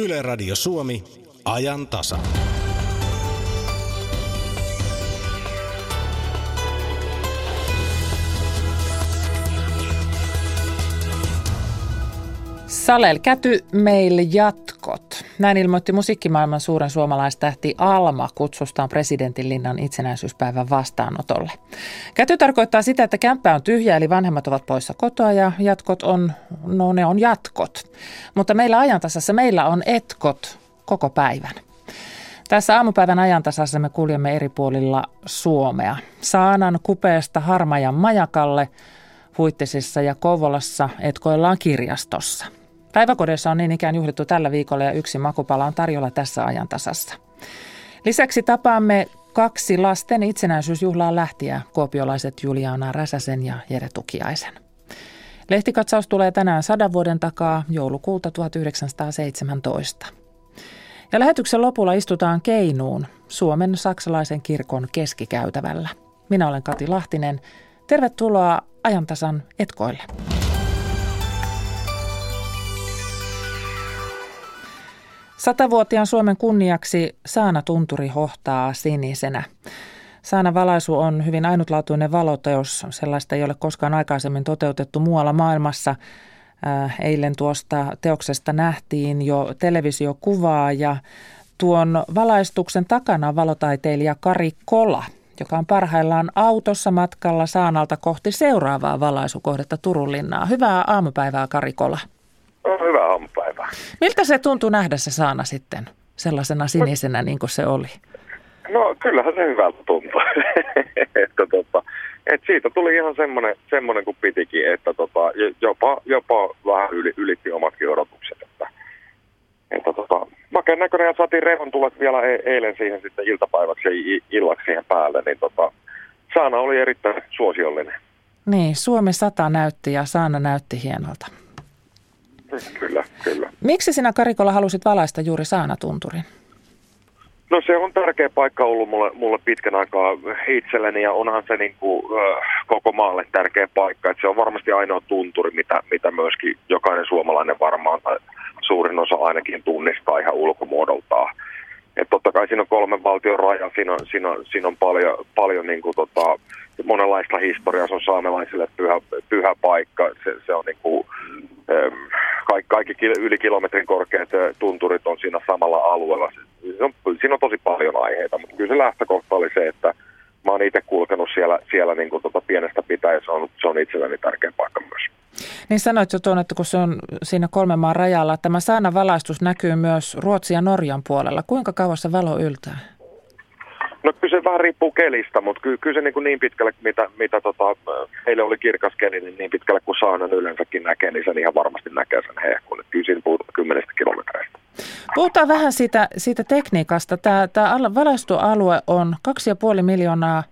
Yle Radio Suomi, ajan tasa. Salel Käty meille jatkot. Näin ilmoitti musiikkimaailman suuren suomalaistähti Alma kutsustaan presidentin linnan itsenäisyyspäivän vastaanotolle. Käty tarkoittaa sitä, että kämppä on tyhjä, eli vanhemmat ovat poissa kotoa ja jatkot on, no ne on jatkot. Mutta meillä ajantasassa meillä on etkot koko päivän. Tässä aamupäivän ajantasassa me kuljemme eri puolilla Suomea. Saanan kupeesta Harmajan majakalle, Huittisissa ja Kouvolassa etkoillaan kirjastossa. Päiväkodissa on niin ikään juhlittu tällä viikolla ja yksi makupala on tarjolla tässä ajantasassa. Lisäksi tapaamme kaksi lasten itsenäisyysjuhlaan lähtiä, kuopiolaiset Juliana Räsäsen ja Jere Tukiaisen. Lehtikatsaus tulee tänään sadan vuoden takaa joulukuuta 1917. Ja lähetyksen lopulla istutaan Keinuun, Suomen saksalaisen kirkon keskikäytävällä. Minä olen Kati Lahtinen. Tervetuloa ajantasan etkoille. Satavuotiaan Suomen kunniaksi Saana Tunturi hohtaa sinisenä. Saana valaisu on hyvin ainutlaatuinen valoteos. Sellaista ei ole koskaan aikaisemmin toteutettu muualla maailmassa. Äh, eilen tuosta teoksesta nähtiin jo televisiokuvaa ja tuon valaistuksen takana on valotaiteilija Kari Kola, joka on parhaillaan autossa matkalla Saanalta kohti seuraavaa valaisukohdetta Turun linnaa. Hyvää aamupäivää Kari Kola. No, hyvää aamupäivää. Miltä se tuntui nähdä se saana sitten sellaisena sinisenä niin kuin se oli? No kyllähän se hyvältä tuntui. että tota, et siitä tuli ihan semmoinen, semmoinen kuin pitikin, että tota, jopa, jopa vähän yli, ylitti omatkin odotukset. Että, että tota, makeen näköinen ja saatiin rehon tulet vielä e- eilen siihen sitten iltapäiväksi ja illaksi siihen päälle, niin tota, saana oli erittäin suosiollinen. Niin, Suomi sata näytti ja saana näytti hienolta. Kyllä, kyllä. Miksi sinä Karikolla halusit valaista juuri Saanatunturin? No se on tärkeä paikka ollut mulle, mulle pitkän aikaa itselleni ja onhan se niin kuin, äh, koko maalle tärkeä paikka. Et se on varmasti ainoa tunturi, mitä, mitä myöskin jokainen suomalainen varmaan tai suurin osa ainakin tunnistaa ihan ulkomuodoltaan. Et totta kai siinä on kolmen valtion raja, siinä on, siinä on, siinä on paljon, paljon niin kuin, tota, monenlaista historiaa, se on saamelaisille pyhä, pyhä paikka, se, se on niin kuin, kaikki, kaikki yli kilometrin korkeat tunturit on siinä samalla alueella. Siinä on, siinä on tosi paljon aiheita, mutta kyllä se lähtökohta oli se, että mä oon itse kulkenut siellä, siellä niin kuin tuota pienestä pitäen, se on, se on itselleni tärkeä paikka myös. Niin sanoit jo tuon, että kun se on siinä kolmen maan rajalla, tämä saana valaistus näkyy myös Ruotsin ja Norjan puolella. Kuinka kauas se valo yltää? No kyllä se vähän riippuu kelistä, mutta kyllä, kyllä se niin, kuin niin pitkälle, mitä, mitä tota, heille oli kirkas keli, niin niin pitkälle kuin saanan yleensäkin näkee, niin sen ihan varmasti näkee sen hehkun. Kyllä siinä puhutaan kymmenestä kilometreistä. Puhutaan vähän siitä, siitä tekniikasta. Tämä, tämä valaistualue on 2,5 miljoonaa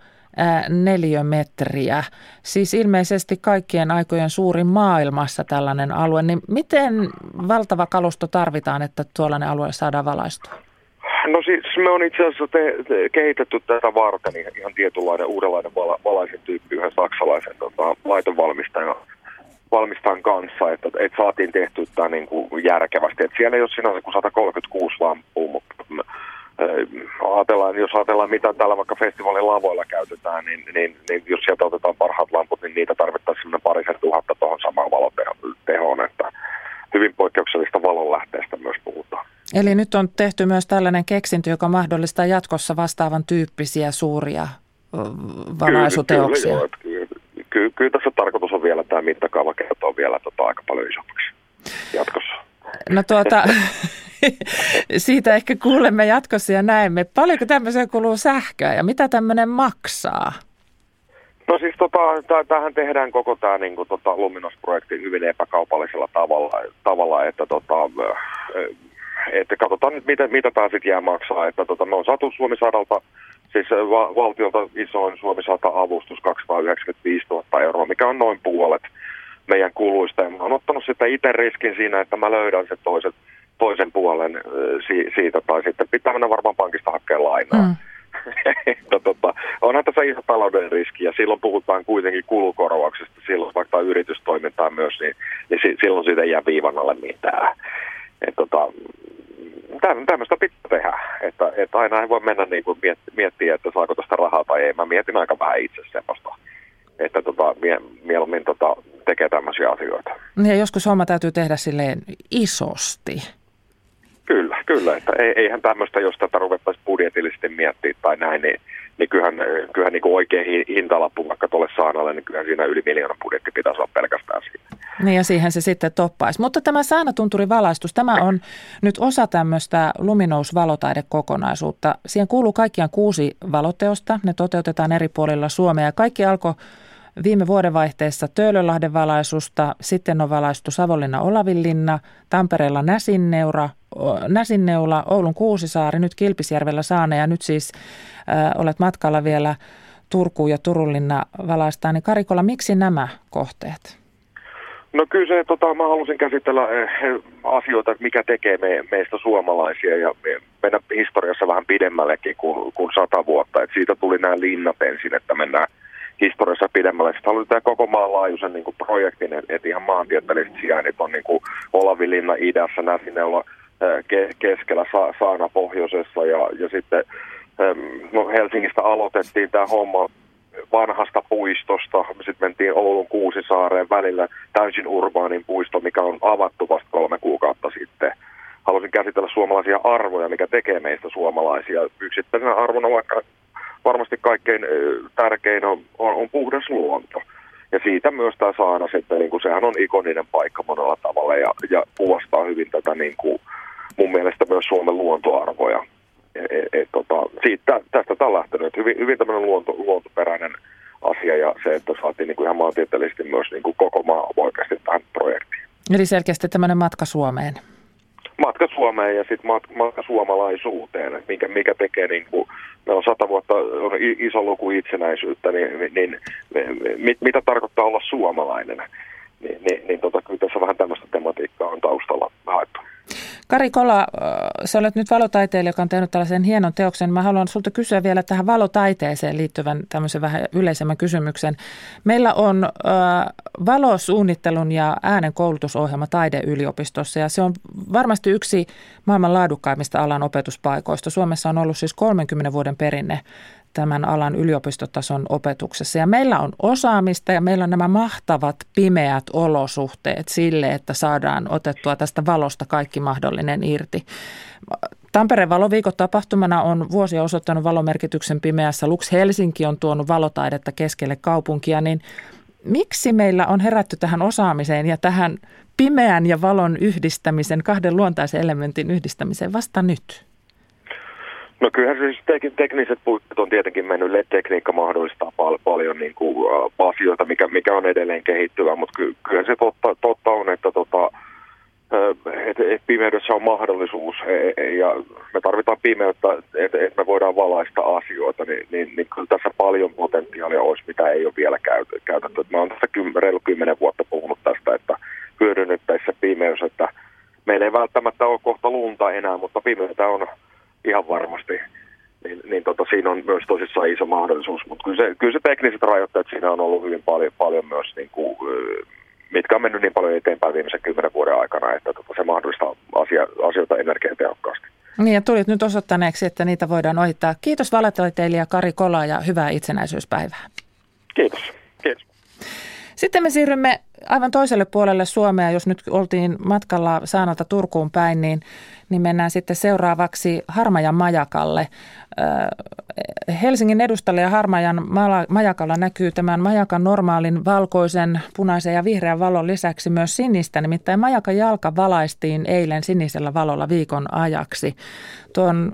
neliömetriä. Siis ilmeisesti kaikkien aikojen suurin maailmassa tällainen alue. Niin miten valtava kalusto tarvitaan, että tuollainen alue saadaan valaistua? No siis me on itse asiassa te, te, kehitetty tätä varten ihan tietynlainen uudenlainen vala, valaisen tyyppi yhden saksalaisen tota, laitevalmistajan valmistajan kanssa, että, että saatiin tehty tämä niin kuin järkevästi. Että siellä ei ole sinänsä kuin 136 lampua, mutta ajatellaan, jos ajatellaan mitä täällä vaikka festivaalin lavoilla käytetään, niin, niin, niin jos sieltä otetaan parhaat lamput, niin niitä tarvittaisiin parisen tuhatta tuohon samaan valotehoon, että hyvin poikkeuksellista valonlähteestä myös puhutaan. Eli nyt on tehty myös tällainen keksintö, joka mahdollistaa jatkossa vastaavan tyyppisiä suuria valaisuteoksia. Kyllä, kyllä, kyllä, kyllä, kyllä tässä tarkoitus on vielä tämä mittakaava kertoo vielä tota aika paljon isommaksi jatkossa. No tuota, siitä ehkä kuulemme jatkossa ja näemme. Paljonko tämmöiseen kuluu sähköä ja mitä tämmöinen maksaa? No siis tota, tähän tehdään koko tämä niin tota, Luminos-projekti hyvin epäkaupallisella tavalla, tavalla että tota, että katsotaan nyt, mitä, mitä tämä sitten jää maksaa. Että tota, me on saatu Suomi sadalta, siis va- valtiolta isoin Suomi 100 avustus 295 000 euroa, mikä on noin puolet meidän kuluista. Ja mä oon ottanut sitten itse riskin siinä, että mä löydän sen toisen, toisen puolen si- siitä, tai sitten pitää mennä varmaan pankista hakea lainaa. Mm. että tota, onhan tässä iso talouden riski ja silloin puhutaan kuitenkin kulukorvauksesta, silloin vaikka yritystoimintaa myös, niin, niin silloin siitä ei jää viivan alle mitään. Et tota, tämmöistä pitää tehdä, että, että aina ei voi mennä niin kuin miettiä, että saako tästä rahaa tai ei. Mä mietin aika vähän itse semmoista, että tota, mie, mieluummin tota, tekee tämmöisiä asioita. Ja joskus homma täytyy tehdä silleen isosti. Kyllä, kyllä. Että eihän tämmöistä, jos tätä ruvettaisiin budjetillisesti miettiä tai näin, niin, niin kyllähän, kyllähän niin kuin oikea hintalappu vaikka tuolle saanalle, niin kyllähän siinä yli miljoonan budjetti pitäisi olla pelkästään siinä. Niin ja siihen se sitten toppaisi. Mutta tämä Saanatunturin valaistus, tämä on nyt osa tämmöistä luminousvalotaidekokonaisuutta. Siihen kuuluu kaikkiaan kuusi valoteosta. Ne toteutetaan eri puolilla Suomea. Kaikki alkoi viime vuodenvaihteessa Töölönlahden valaisusta, sitten on valaistu Savonlinna Olavinlinna, Tampereella Näsinneura, Näsinneula, Oulun Kuusisaari, nyt Kilpisjärvellä Saane ja nyt siis äh, olet matkalla vielä Turkuun ja Turunlinna valaistaan. Niin Karikola, miksi nämä kohteet? No kyllä se, tota, mä halusin käsitellä eh, asioita, mikä tekee me, meistä suomalaisia ja mennä historiassa vähän pidemmällekin kuin, kuin sata vuotta. Et siitä tuli nämä linnat ensin, että mennään historiassa pidemmälle. Sitten halusin tämä koko maan laajuisen niin projektin, että et ihan maantieteelliset sijainnit on niin Olavilinna idässä, Näsineulla ke, keskellä, Sa, Saana pohjoisessa ja, ja sitten no Helsingistä aloitettiin tämä homma vanhasta puistosta. Sitten mentiin Oulun Kuusisaareen välillä täysin urbaanin puisto, mikä on avattu vasta kolme kuukautta sitten. Haluaisin käsitellä suomalaisia arvoja, mikä tekee meistä suomalaisia. Yksittäisenä arvona vaikka varmasti kaikkein tärkein on, on, on puhdas luonto. Ja siitä myös tämä Saana sitten, niin kuin sehän on ikoninen paikka monella tavalla ja, ja kuvastaa hyvin tätä niin kuin, mun mielestä myös Suomen luontoarvoja. Et, et, et, tota, siitä, tästä tämä on lähtenyt. Hyvin, hyvin tämmöinen luonto, luontoperäinen asia ja se, että saatiin niin kuin ihan maantieteellisesti myös niin kuin koko maa oikeasti tähän projektiin. Eli selkeästi tämmöinen matka Suomeen. Matka Suomeen ja sitten matka suomalaisuuteen, että mikä, mikä tekee niin kuin, me on sata vuotta on iso luku itsenäisyyttä, niin, niin, niin mit, mitä tarkoittaa olla suomalainen? Niin, niin, niin tota, kyllä tässä vähän tämmöistä tematiikkaa on taustalla haettu. Kari Kola, sä olet nyt valotaiteilija, joka on tehnyt tällaisen hienon teoksen. Mä haluan sulta kysyä vielä tähän valotaiteeseen liittyvän tämmöisen vähän yleisemmän kysymyksen. Meillä on valosuunnittelun ja äänen koulutusohjelma taideyliopistossa ja se on varmasti yksi maailman laadukkaimmista alan opetuspaikoista. Suomessa on ollut siis 30 vuoden perinne tämän alan yliopistotason opetuksessa. Ja meillä on osaamista ja meillä on nämä mahtavat pimeät olosuhteet sille, että saadaan otettua tästä valosta kaikki mahdollinen irti. Tampereen valoviikot tapahtumana on vuosia osoittanut valomerkityksen pimeässä. Lux Helsinki on tuonut valotaidetta keskelle kaupunkia, niin miksi meillä on herätty tähän osaamiseen ja tähän pimeän ja valon yhdistämisen, kahden luontaisen elementin yhdistämiseen vasta nyt? No kyllähän siis tek- tekniset puitteet on tietenkin mennyt. LED-tekniikka mahdollistaa pal- paljon niin kuin, uh, asioita, mikä, mikä on edelleen kehittyvä, mutta ky- kyllä se totta, totta on, että tota, et, et pimeydessä on mahdollisuus e, e, ja me tarvitaan pimeyttä, että et me voidaan valaista asioita, niin, niin, niin kyllä tässä paljon potentiaalia olisi, mitä ei ole vielä käytetty. Mä oon tässä kym, reilu kymmenen vuotta puhunut tästä, että hyödynnettäisissä pimeys, että meillä ei välttämättä ole kohta lunta enää, mutta pimeyttä on ihan varmasti. Niin, niin tota, siinä on myös tosissaan iso mahdollisuus, mutta kyllä se, kyllä se tekniset rajoitteet siinä on ollut hyvin paljon, paljon myös, niin kuin, mitkä on mennyt niin paljon eteenpäin viimeisen kymmenen vuoden aikana, että tota, se mahdollistaa asia, asioita energiatehokkaasti. Niin ja tulit nyt osoittaneeksi, että niitä voidaan ohittaa. Kiitos valetoiteilija Kari Kola ja hyvää itsenäisyyspäivää. Kiitos. Kiitos. Sitten me siirrymme aivan toiselle puolelle Suomea. Jos nyt oltiin matkalla Saanalta Turkuun päin, niin niin mennään sitten seuraavaksi Harmajan majakalle. Helsingin edustalle ja Harmajan majakalla näkyy tämän majakan normaalin valkoisen, punaisen ja vihreän valon lisäksi myös sinistä. Nimittäin majakan jalka valaistiin eilen sinisellä valolla viikon ajaksi. Tuon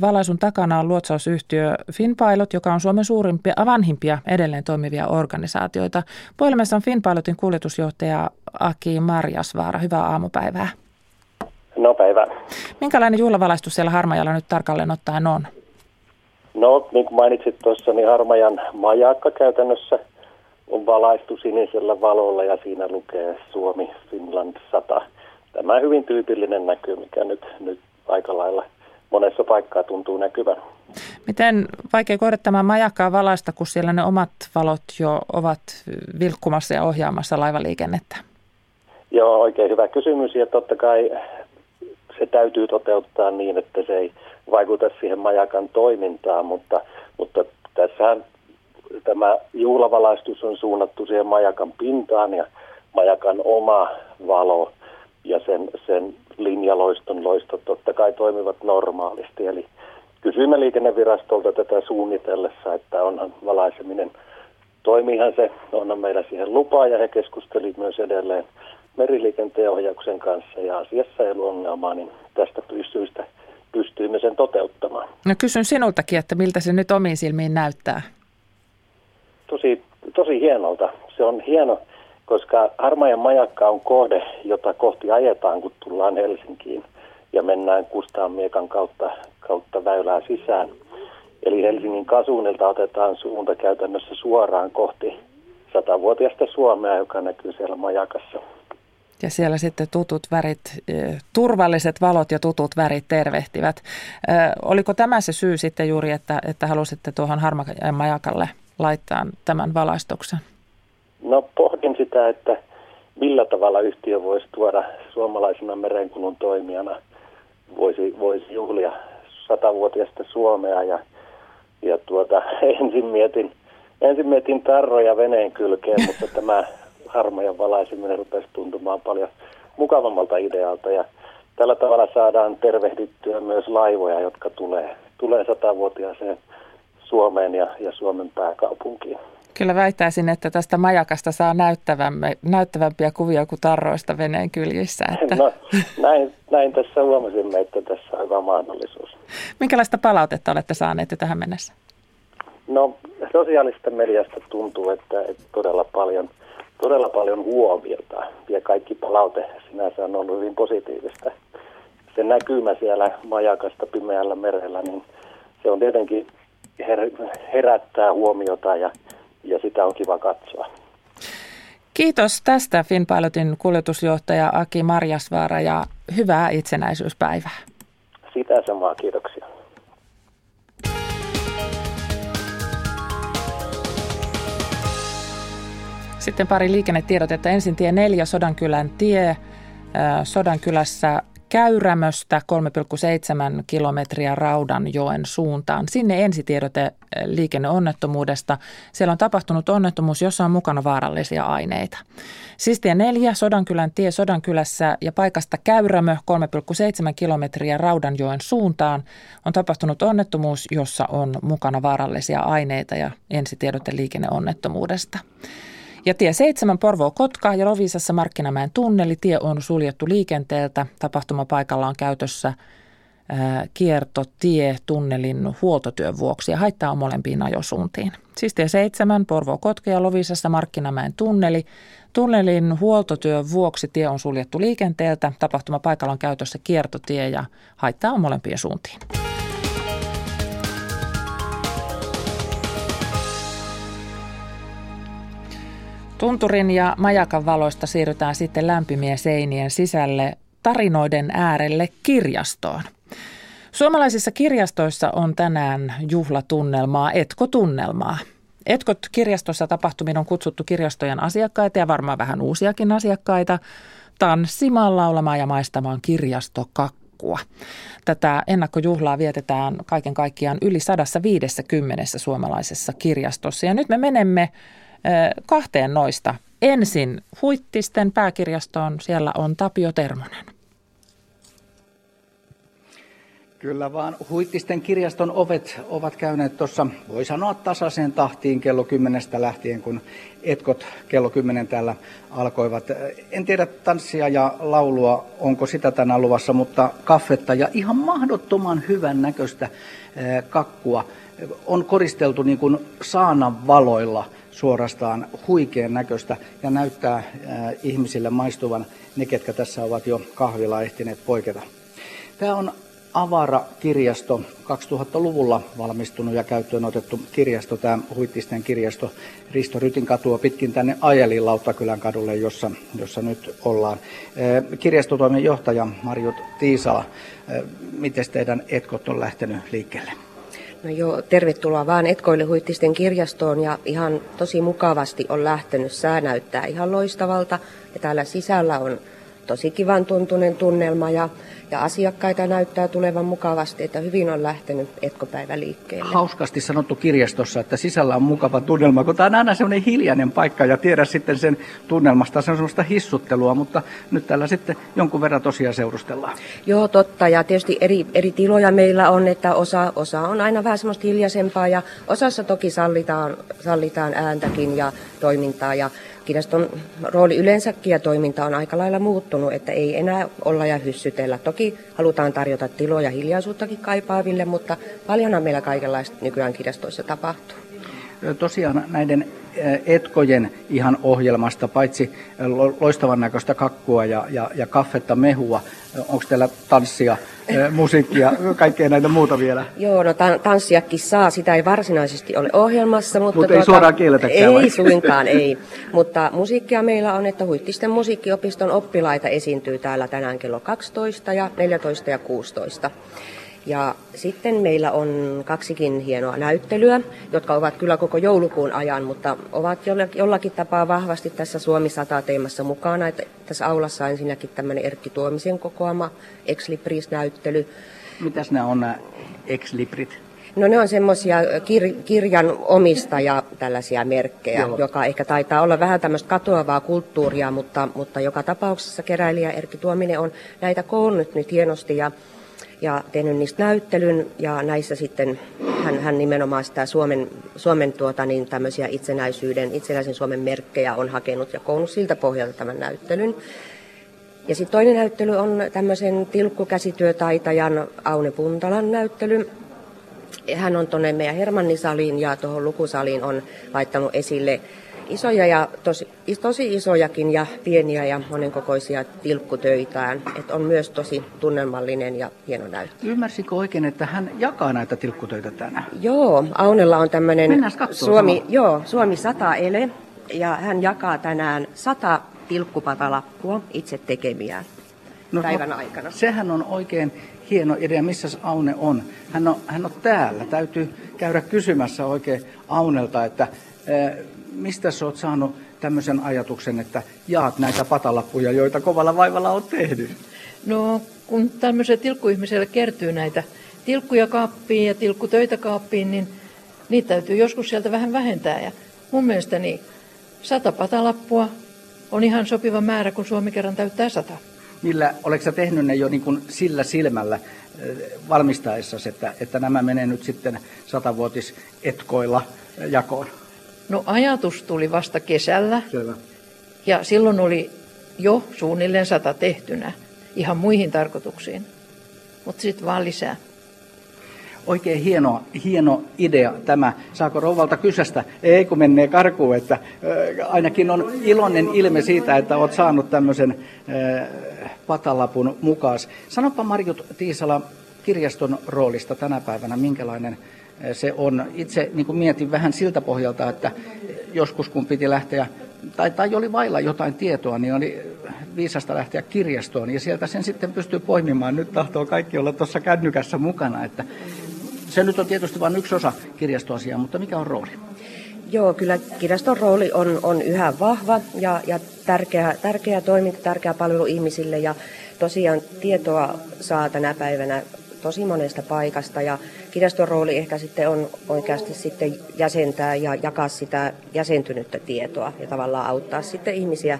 valaisun takana on luotsausyhtiö Finpilot, joka on Suomen suurimpia, vanhimpia edelleen toimivia organisaatioita. Puhelimessa on Finpilotin kuljetusjohtaja Aki Marjasvaara. Hyvää aamupäivää. No. Minkälainen juhlavalaistus siellä Harmajalla nyt tarkalleen ottaen on? No, niin kuin mainitsit tuossa, niin Harmajan majakka käytännössä on valaistu sinisellä valolla ja siinä lukee Suomi Finland 100. Tämä on hyvin tyypillinen näky, mikä nyt, nyt aika lailla monessa paikkaa tuntuu näkyvän. Miten vaikea kohdata tämä majakkaa valaista, kun siellä ne omat valot jo ovat vilkkumassa ja ohjaamassa laivaliikennettä? Joo, oikein hyvä kysymys ja totta kai se täytyy toteuttaa niin, että se ei vaikuta siihen majakan toimintaan, mutta, mutta tässähän tämä juhlavalaistus on suunnattu siihen majakan pintaan ja majakan oma valo ja sen, sen linjaloiston loistot totta kai toimivat normaalisti. Eli kysyimme liikennevirastolta tätä suunnitellessa, että onhan valaiseminen, toimiihan se, onhan meillä siihen lupaa ja he keskustelivat myös edelleen meriliikenteen ohjauksen kanssa ja asiassa ei ollut ongelmaa, niin tästä syystä pystyimme sen toteuttamaan. No kysyn sinultakin, että miltä se nyt omiin silmiin näyttää? Tosi, tosi hienolta. Se on hieno, koska Armajan majakka on kohde, jota kohti ajetaan, kun tullaan Helsinkiin ja mennään Kustaan Miekan kautta, kautta väylää sisään. Eli Helsingin kasuunilta otetaan suunta käytännössä suoraan kohti satavuotiasta Suomea, joka näkyy siellä majakassa. Ja siellä sitten tutut värit, turvalliset valot ja tutut värit tervehtivät. Oliko tämä se syy sitten juuri, että, että halusitte tuohon Harmajan majakalle laittaa tämän valaistuksen? No pohdin sitä, että millä tavalla yhtiö voisi tuoda suomalaisena merenkulun toimijana, voisi, voisi juhlia satavuotiaista Suomea ja, ja tuota, ensin mietin, ensin mietin tarroja veneen kylkeen, mutta tämä harmajan valaiseminen rupesi tuntumaan paljon mukavammalta idealta ja tällä tavalla saadaan tervehdittyä myös laivoja, jotka tulee, tulee satavuotiaaseen Suomeen ja, ja Suomen pääkaupunkiin. Kyllä väittäisin, että tästä majakasta saa näyttävämpiä kuvia kuin tarroista veneen kyljissä. Että... No, näin, näin tässä huomasimme, että tässä on hyvä mahdollisuus. Minkälaista palautetta olette saaneet tähän mennessä? No sosiaalista mediasta tuntuu, että, että todella paljon – todella paljon huomiota ja kaikki palaute sinänsä on ollut hyvin positiivista. Se näkymä siellä majakasta pimeällä merellä, niin se on tietenkin her- herättää huomiota ja, ja sitä on kiva katsoa. Kiitos tästä Finpilotin kuljetusjohtaja Aki Marjasvaara ja hyvää itsenäisyyspäivää. Sitä samaa, kiitoksia. Sitten pari liikennetiedotetta. Ensin tie 4 Sodankylän tie. Sodankylässä Käyrämöstä 3,7 kilometriä Raudanjoen suuntaan. Sinne ensitiedote liikenneonnettomuudesta. Siellä on tapahtunut onnettomuus, jossa on mukana vaarallisia aineita. Siis tie 4 Sodankylän tie Sodankylässä ja paikasta Käyrämö 3,7 kilometriä Raudanjoen suuntaan on tapahtunut onnettomuus, jossa on mukana vaarallisia aineita ja ensitiedote liikenneonnettomuudesta. Ja tie 7 Porvoo-Kotka ja Lovisassa Markkinamäen tunneli. Tie on suljettu liikenteeltä. Tapahtumapaikalla on käytössä kiertotie tunnelin huoltotyön vuoksi ja haittaa on molempiin ajosuuntiin. Siis tie 7 Porvoo-Kotka ja Lovisassa Markkinamäen tunneli. Tunnelin huoltotyön vuoksi tie on suljettu liikenteeltä. Tapahtumapaikalla on käytössä kiertotie ja haittaa on molempiin suuntiin. Tunturin ja majakan valoista siirrytään sitten lämpimien seinien sisälle tarinoiden äärelle kirjastoon. Suomalaisissa kirjastoissa on tänään juhlatunnelmaa, etkotunnelmaa. Etkot kirjastossa tapahtuminen on kutsuttu kirjastojen asiakkaita ja varmaan vähän uusiakin asiakkaita tanssimaan, laulamaan ja maistamaan kirjastokakkua. Tätä ennakkojuhlaa vietetään kaiken kaikkiaan yli 150 suomalaisessa kirjastossa. Ja nyt me menemme kahteen noista. Ensin Huittisten pääkirjastoon, siellä on Tapio Termonen. Kyllä vaan Huittisten kirjaston ovet ovat käyneet tuossa, voi sanoa tasaiseen tahtiin kello 10 lähtien, kun etkot kello 10 täällä alkoivat. En tiedä tanssia ja laulua, onko sitä tänään luvassa, mutta kaffetta ja ihan mahdottoman hyvän näköistä kakkua on koristeltu niin kuin saanan valoilla – suorastaan huikean näköistä ja näyttää äh, ihmisille maistuvan ne, ketkä tässä ovat jo kahvilla ehtineet poiketa. Tämä on Avara-kirjasto, 2000-luvulla valmistunut ja käyttöön otettu kirjasto, tämä Huittisten kirjasto Risto Rytin katua pitkin tänne Ajelin Lauttakylän kadulle, jossa, jossa nyt ollaan. Kirjastotoimen johtaja Marjut Tiisala, miten teidän etkot on lähtenyt liikkeelle? No joo, tervetuloa vaan Etkoille Huittisten kirjastoon ja ihan tosi mukavasti on lähtenyt. Sää näyttää ihan loistavalta ja täällä sisällä on tosi kivan tuntunen tunnelma ja, ja asiakkaita näyttää tulevan mukavasti, että hyvin on lähtenyt etkopäivä liikkeelle. Hauskasti sanottu kirjastossa, että sisällä on mukava tunnelma, kun tämä on aina semmoinen hiljainen paikka ja tiedä sitten sen tunnelmasta, se on semmoista hissuttelua, mutta nyt täällä sitten jonkun verran tosiaan seurustellaan. Joo, totta. Ja tietysti eri, eri tiloja meillä on, että osa, osa on aina vähän semmoista hiljaisempaa ja osassa toki sallitaan, sallitaan ääntäkin ja toimintaa. Ja kirjaston rooli yleensäkin ja toiminta on aika lailla muuttunut, että ei enää olla ja hyssytellä. Toki halutaan tarjota tiloja hiljaisuuttakin kaipaaville, mutta paljonhan meillä kaikenlaista nykyään kirjastoissa tapahtuu. Tosiaan näiden etkojen ihan ohjelmasta, paitsi loistavan näköistä kakkua ja, ja, ja kaffetta mehua, onko teillä tanssia, musiikkia, kaikkea näitä muuta vielä? Joo, no tanssiakin saa, sitä ei varsinaisesti ole ohjelmassa. Mutta Mut tuota, ei suoraan kielletäkään Ei vai? suinkaan, ei. Mutta musiikkia meillä on, että Huittisten musiikkiopiston oppilaita esiintyy täällä tänään kello 12 ja 14 ja 16. Ja sitten meillä on kaksikin hienoa näyttelyä, jotka ovat kyllä koko joulukuun ajan, mutta ovat jollakin tapaa vahvasti tässä Suomi 100 teemassa mukana. Että tässä aulassa on ensinnäkin tämmöinen Erkki Tuomisen kokoama Ex Libris-näyttely. Mitäs nämä on nämä Ex Librit? No ne on semmoisia kir- kirjan omistaja tällaisia merkkejä, Joo. joka ehkä taitaa olla vähän tämmöistä katoavaa kulttuuria, mutta, mutta joka tapauksessa keräilijä Erkki Tuominen on näitä koonnut nyt hienosti ja ja tehnyt niistä näyttelyn ja näissä sitten hän, hän nimenomaan sitä Suomen, Suomen tuota, niin tämmöisiä itsenäisyyden, itsenäisen Suomen merkkejä on hakenut ja koonnut siltä pohjalta tämän näyttelyn. Ja sitten toinen näyttely on tämmöisen tilkkukäsityötaitajan Aune Puntalan näyttely. Hän on tuonne meidän Hermannisaliin ja tuohon lukusaliin on laittanut esille isoja ja tosi, tosi isojakin ja pieniä ja monenkokoisia tilkkutöitään. että on myös tosi tunnelmallinen ja hieno näyttö. Ymmärsikö oikein, että hän jakaa näitä tilkkutöitä tänään? Joo, Aunella on tämmöinen Suomi, joo, Suomi 100 ele ja hän jakaa tänään sata tilkkupatalappua itse tekemiään no, päivän no, aikana. Sehän on oikein hieno idea, missä Aune on. Hän on, hän on täällä. Täytyy käydä kysymässä oikein Aunelta, että mistä sä oot saanut tämmöisen ajatuksen, että jaat näitä patalappuja, joita kovalla vaivalla on tehnyt? No, kun tämmöiselle tilkkuihmiselle kertyy näitä tilkkuja kaappiin ja tilkkutöitä kaappiin, niin niitä täytyy joskus sieltä vähän vähentää. Ja mun mielestäni sata patalappua on ihan sopiva määrä, kun Suomi kerran täyttää sata. Millä, oletko tehnyt ne jo niin kuin sillä silmällä valmistaessa, että, että nämä menee nyt sitten satavuotisetkoilla jakoon? No ajatus tuli vasta kesällä. Selvä. Ja silloin oli jo suunnilleen sata tehtynä ihan muihin tarkoituksiin. Mutta sitten vaan lisää. Oikein hieno, hieno idea tämä. Saako rouvalta kysästä? Ei kun menee karkuun, että äh, ainakin on iloinen ilme siitä, että olet saanut tämmöisen äh, patalapun mukaan. Sanopa Marjut Tiisala kirjaston roolista tänä päivänä, minkälainen se on. Itse niin kuin mietin vähän siltä pohjalta, että joskus kun piti lähteä, tai, tai oli vailla jotain tietoa, niin oli viisasta lähteä kirjastoon ja sieltä sen sitten pystyy poimimaan. Nyt tahtoo kaikki olla tuossa kännykässä mukana, että se nyt on tietysti vain yksi osa kirjastoasiaa, mutta mikä on rooli? Joo, kyllä kirjaston rooli on, on yhä vahva ja, ja tärkeä, tärkeä toiminta, tärkeä palvelu ihmisille ja tosiaan tietoa saa tänä päivänä tosi monesta paikasta ja kirjaston rooli ehkä sitten on oikeasti sitten jäsentää ja jakaa sitä jäsentynyttä tietoa ja tavallaan auttaa sitten ihmisiä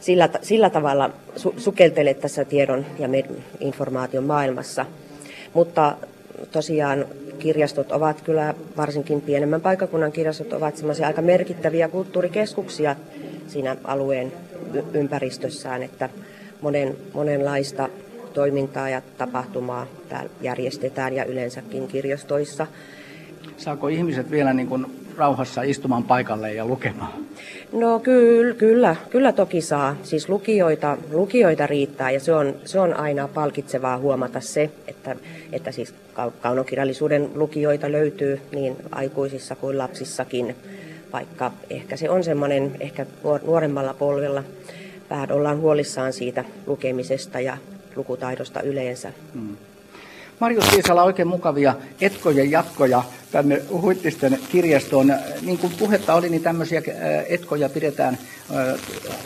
sillä, sillä tavalla su, sukeltele tässä tiedon ja informaation maailmassa. Mutta tosiaan kirjastot ovat kyllä, varsinkin pienemmän paikakunnan kirjastot ovat semmoisia aika merkittäviä kulttuurikeskuksia siinä alueen ympäristössään, että monen, monenlaista toimintaa ja tapahtumaa täällä järjestetään ja yleensäkin kirjastoissa. Saako ihmiset vielä niin kuin rauhassa istumaan paikalle ja lukemaan? No kyllä, kyllä, kyllä toki saa. Siis lukijoita, lukijoita riittää ja se on, se on aina palkitsevaa huomata se, että, että siis kaunokirjallisuuden lukijoita löytyy niin aikuisissa kuin lapsissakin, vaikka ehkä se on semmoinen ehkä nuoremmalla polvella vähän ollaan huolissaan siitä lukemisesta ja lukutaidosta yleensä. Hmm. Marjus Viisala, oikein mukavia etkojen jatkoja tänne Huittisten kirjastoon. Niin kuin puhetta oli, niin tämmöisiä etkoja pidetään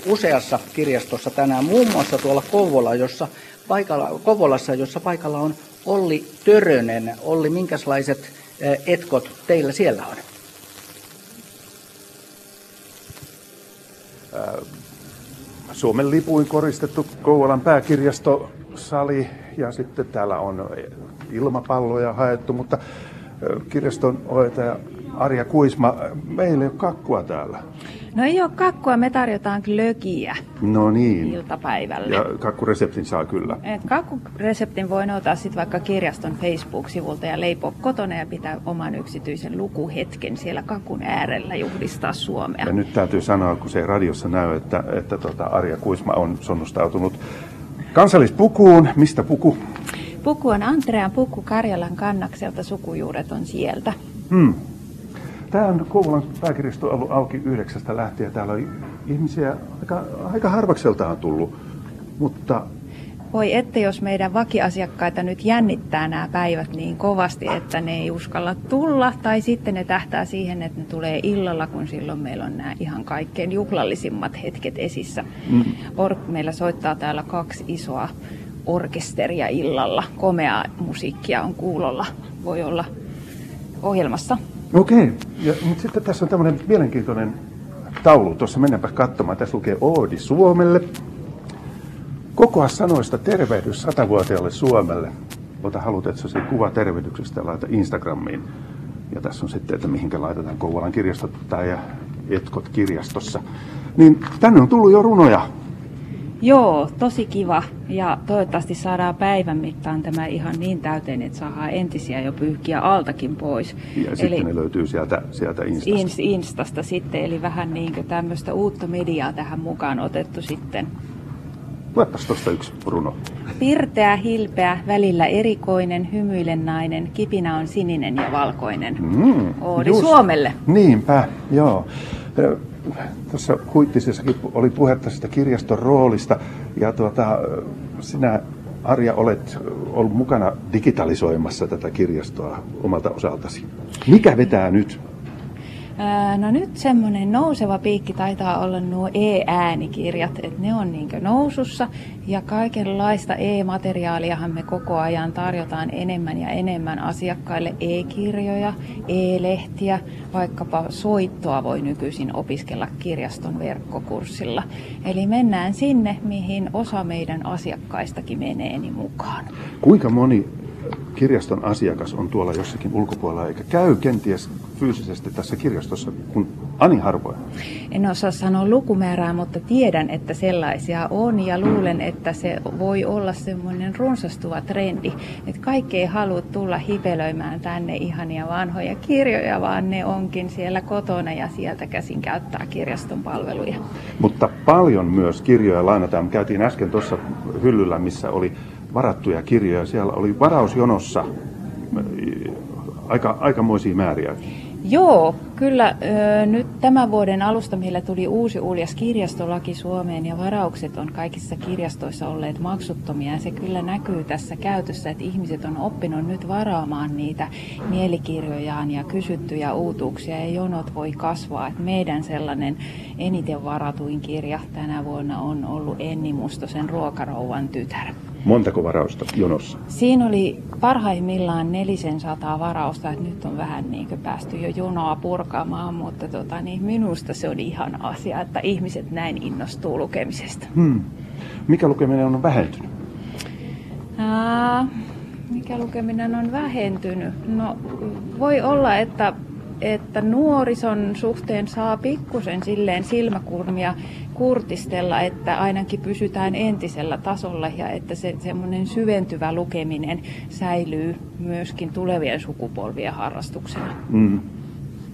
useassa kirjastossa tänään, muun muassa tuolla Kouvola, jossa paikalla, Kouvolassa, jossa paikalla on Olli Törönen. Olli, minkälaiset etkot teillä siellä on? Suomen lipuin koristettu Kouvolan pääkirjastosali ja sitten täällä on ilmapalloja haettu, mutta kirjaston ohjaaja Arja Kuisma, meillä ei ole kakkua täällä. No ei ole kakkua, me tarjotaan glögiä no niin. iltapäivälle. Ja kakkureseptin saa kyllä. Et kakkureseptin voi ottaa sitten vaikka kirjaston Facebook-sivulta ja leipoa kotona ja pitää oman yksityisen lukuhetken siellä kakun äärellä juhdistaa Suomea. Ja nyt täytyy sanoa, kun se ei radiossa näy, että, että tota Arja Kuisma on sonnustautunut kansallispukuun. Mistä puku? Puku on Antrean puku Karjalan kannakselta, sukujuuret on sieltä. Hmm. Tämä on Kouvolan pääkirjasto ollut auki yhdeksästä lähtien. Täällä on ihmisiä aika, aika harvakseltaan tullut, mutta voi että jos meidän vakiasiakkaita nyt jännittää nämä päivät niin kovasti, että ne ei uskalla tulla, tai sitten ne tähtää siihen, että ne tulee illalla, kun silloin meillä on nämä ihan kaikkein juhlallisimmat hetket esissä. Mm. Or- meillä soittaa täällä kaksi isoa orkesteria illalla. Komea musiikkia on kuulolla, voi olla ohjelmassa. Okei, ja, mutta sitten tässä on tämmöinen mielenkiintoinen taulu. Tuossa mennäänpä katsomaan. Tässä lukee Oodi Suomelle. Kokoa sanoista tervehdys satavuotiaalle Suomelle. Ota halutettu se kuva tervehdyksestä laita Instagramiin. Ja tässä on sitten, että mihinkä laitetaan Kouvolan kirjastot tai Etkot kirjastossa. Niin tänne on tullut jo runoja. Joo, tosi kiva. Ja toivottavasti saadaan päivän mittaan tämä ihan niin täyteen, että saadaan entisiä jo pyyhkiä altakin pois. Ja eli sitten ne löytyy sieltä, sieltä Instasta. Instasta sitten, eli vähän niin kuin tämmöistä uutta mediaa tähän mukaan otettu sitten. Luepas tuosta yksi runo. Pirteä, hilpeä, välillä erikoinen, hymyilen nainen, kipinä on sininen ja valkoinen. Mm, Oodi just. Suomelle. Niinpä, joo tuossa Huittisessakin oli puhetta sitä kirjaston roolista, ja tuota, sinä Arja olet ollut mukana digitalisoimassa tätä kirjastoa omalta osaltasi. Mikä vetää nyt? No nyt semmoinen nouseva piikki taitaa olla nuo e-äänikirjat, että ne on niinkö nousussa ja kaikenlaista e-materiaaliahan me koko ajan tarjotaan enemmän ja enemmän asiakkaille e-kirjoja, e-lehtiä, vaikkapa soittoa voi nykyisin opiskella kirjaston verkkokurssilla. Eli mennään sinne, mihin osa meidän asiakkaistakin menee niin mukaan. Kuinka moni kirjaston asiakas on tuolla jossakin ulkopuolella, eikä käy kenties fyysisesti tässä kirjastossa kuin ani harvoin? En osaa sanoa lukumäärää, mutta tiedän, että sellaisia on ja luulen, että se voi olla semmoinen runsastuva trendi, että kaikki ei halua tulla hipelöimään tänne ihania vanhoja kirjoja, vaan ne onkin siellä kotona ja sieltä käsin käyttää kirjaston palveluja. Mutta paljon myös kirjoja lainataan. Käytiin äsken tuossa hyllyllä, missä oli varattuja kirjoja. Siellä oli varausjonossa aika, aikamoisia määriä. Joo, kyllä ö, nyt tämän vuoden alusta meillä tuli uusi uljas kirjastolaki Suomeen ja varaukset on kaikissa kirjastoissa olleet maksuttomia. Se kyllä näkyy tässä käytössä, että ihmiset on oppinut nyt varaamaan niitä mielikirjojaan ja kysyttyjä uutuuksia ja jonot voi kasvaa. Et meidän sellainen eniten varatuin kirja tänä vuonna on ollut Enni Mustosen Ruokarouvan tytär. Montako varausta jonossa? Siinä oli parhaimmillaan 400 varausta, että nyt on vähän niin kuin päästy jo jonoa purkamaan, mutta tota, niin minusta se on ihan asia, että ihmiset näin innostuu lukemisesta. Hmm. Mikä lukeminen on vähentynyt? Ää, mikä lukeminen on vähentynyt? No voi olla, että että nuorison suhteen saa pikkusen silleen silmäkulmia kurtistella, että ainakin pysytään entisellä tasolla ja että se semmoinen syventyvä lukeminen säilyy myöskin tulevien sukupolvien harrastuksena. Mm.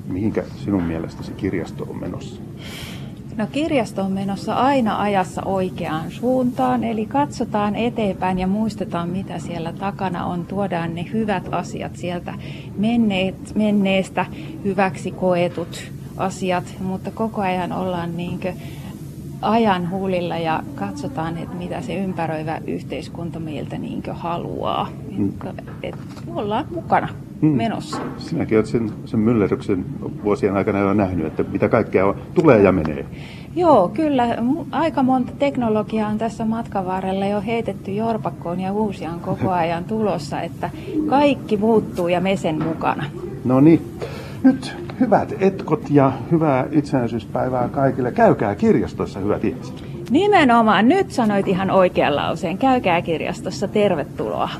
Mihinkä sinun mielestäsi kirjasto on menossa? No kirjasto on menossa aina ajassa oikeaan suuntaan, eli katsotaan eteenpäin ja muistetaan mitä siellä takana on. Tuodaan ne hyvät asiat sieltä menneet, menneestä hyväksi koetut asiat, mutta koko ajan ollaan niinkö ajan huulilla ja katsotaan, että mitä se ympäröivä yhteiskunta meiltä niin haluaa. Mm. Että ollaan mukana mm. menossa. Sinäkin olet sen, sen myllerryksen vuosien aikana jo nähnyt, että mitä kaikkea on, tulee ja menee. Joo, kyllä. Aika monta teknologiaa on tässä matkan varrella jo heitetty jorpakkoon ja uusia on koko ajan tulossa, että kaikki muuttuu ja me sen mukana. No niin. Nyt hyvät etkot ja hyvää itsenäisyyspäivää kaikille. Käykää kirjastossa, hyvät ihmiset. Nimenomaan, nyt sanoit ihan oikean lauseen. Käykää kirjastossa, tervetuloa.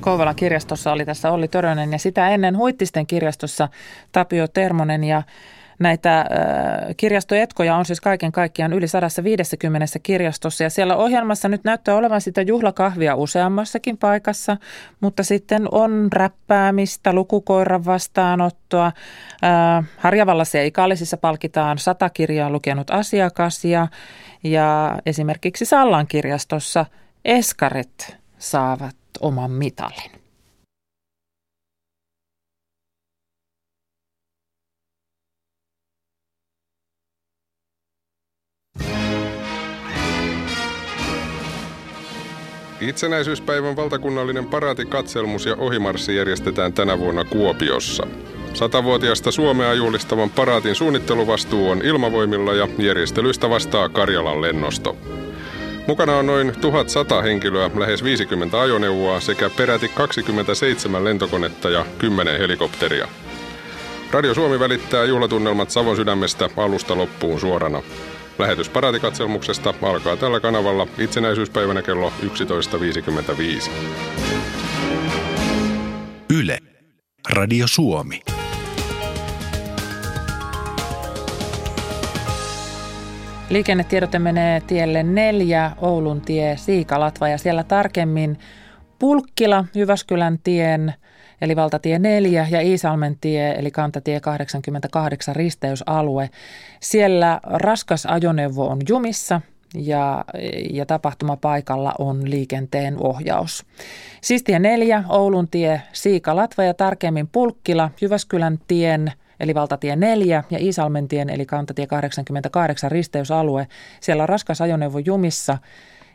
Kouvolan kirjastossa oli tässä Olli Törönen ja sitä ennen Huittisten kirjastossa Tapio Termonen ja Näitä kirjastoetkoja on siis kaiken kaikkiaan yli 150 kirjastossa ja siellä ohjelmassa nyt näyttää olevan sitä juhlakahvia useammassakin paikassa, mutta sitten on räppäämistä, lukukoiran vastaanottoa. Äh, Harjavalla Seikaallisissa palkitaan sata kirjaa lukenut asiakas ja, ja esimerkiksi Sallan kirjastossa eskaret saavat oman mitalin. Itsenäisyyspäivän valtakunnallinen katselmus ja ohimarssi järjestetään tänä vuonna Kuopiossa. Satavuotiasta Suomea juhlistavan paraatin suunnitteluvastuu on ilmavoimilla ja järjestelyistä vastaa Karjalan lennosto. Mukana on noin 1100 henkilöä, lähes 50 ajoneuvoa sekä peräti 27 lentokonetta ja 10 helikopteria. Radio Suomi välittää juhlatunnelmat Savon sydämestä alusta loppuun suorana. Lähetys Paraatikatselmuksesta alkaa tällä kanavalla itsenäisyyspäivänä kello 11.55. Yle. Radio Suomi. Liikennetiedote menee tielle neljä, Oulun tie, Siikalatva ja siellä tarkemmin Pulkkila, Jyväskylän tien – eli valtatie 4 ja Iisalmen tie, eli kantatie 88 risteysalue. Siellä raskas ajoneuvo on jumissa ja, ja tapahtumapaikalla on liikenteen ohjaus. Siis tie 4, Oulun tie, Siika-Latva ja tarkemmin Pulkkila, Jyväskylän tien, eli valtatie 4 ja Iisalmen tien, eli kantatie 88 risteysalue. Siellä on raskas ajoneuvo jumissa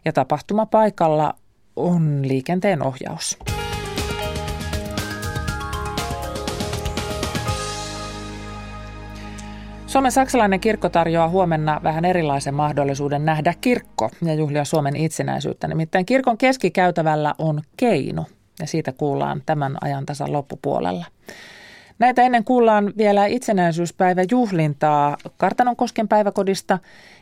ja tapahtumapaikalla on liikenteen ohjaus. Suomen saksalainen kirkko tarjoaa huomenna vähän erilaisen mahdollisuuden nähdä kirkko ja juhlia Suomen itsenäisyyttä. Nimittäin kirkon keskikäytävällä on keinu ja siitä kuullaan tämän ajan tasan loppupuolella. Näitä ennen kuullaan vielä itsenäisyyspäivä juhlintaa Kartanonkosken päiväkodista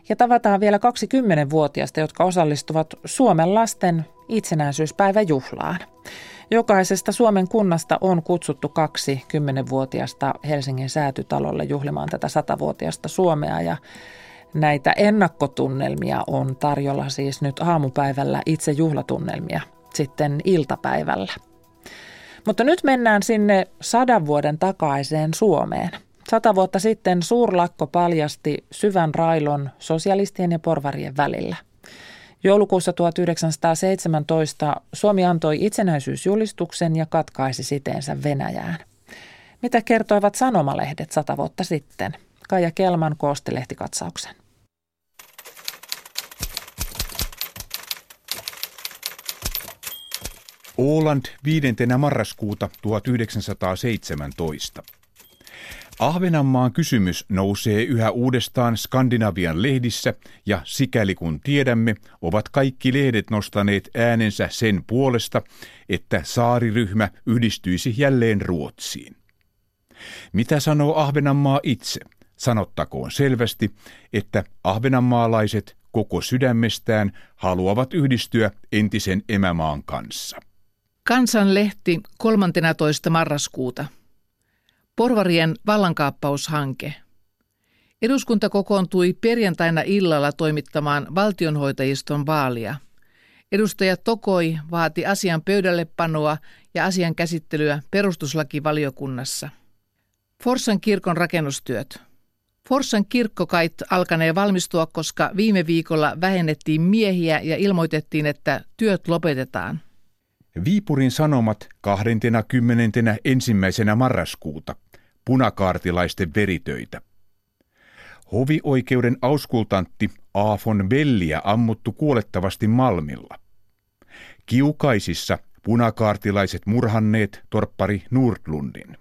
ja tavataan vielä 20-vuotiaista, jotka osallistuvat Suomen lasten itsenäisyyspäiväjuhlaan. Jokaisesta Suomen kunnasta on kutsuttu kaksi kymmenenvuotiasta Helsingin säätytalolle juhlimaan tätä satavuotiasta Suomea ja näitä ennakkotunnelmia on tarjolla siis nyt aamupäivällä itse juhlatunnelmia sitten iltapäivällä. Mutta nyt mennään sinne sadan vuoden takaiseen Suomeen. Sata vuotta sitten suurlakko paljasti syvän railon sosialistien ja porvarien välillä – Joulukuussa 1917 Suomi antoi itsenäisyysjulistuksen ja katkaisi siteensä Venäjään. Mitä kertoivat sanomalehdet sata vuotta sitten? Kaija Kelman koosti lehtikatsauksen. Åland 5. marraskuuta 1917. Ahvenanmaan kysymys nousee yhä uudestaan Skandinavian lehdissä ja sikäli kun tiedämme, ovat kaikki lehdet nostaneet äänensä sen puolesta, että saariryhmä yhdistyisi jälleen Ruotsiin. Mitä sanoo Ahvenanmaa itse? Sanottakoon selvästi, että ahvenanmaalaiset koko sydämestään haluavat yhdistyä entisen emämaan kanssa. Kansanlehti 13. marraskuuta. Porvarien vallankaappaushanke. Eduskunta kokoontui perjantaina illalla toimittamaan valtionhoitajiston vaalia. Edustaja Tokoi vaati asian pöydälle panoa ja asian käsittelyä perustuslakivaliokunnassa. Forssan kirkon rakennustyöt. Forssan kirkkokait alkanee valmistua, koska viime viikolla vähennettiin miehiä ja ilmoitettiin, että työt lopetetaan. Viipurin sanomat 21. ensimmäisenä marraskuuta punakaartilaisten veritöitä. Hovioikeuden auskultantti Aafon Velliä ammuttu kuolettavasti Malmilla. Kiukaisissa punakaartilaiset murhanneet torppari Nordlundin.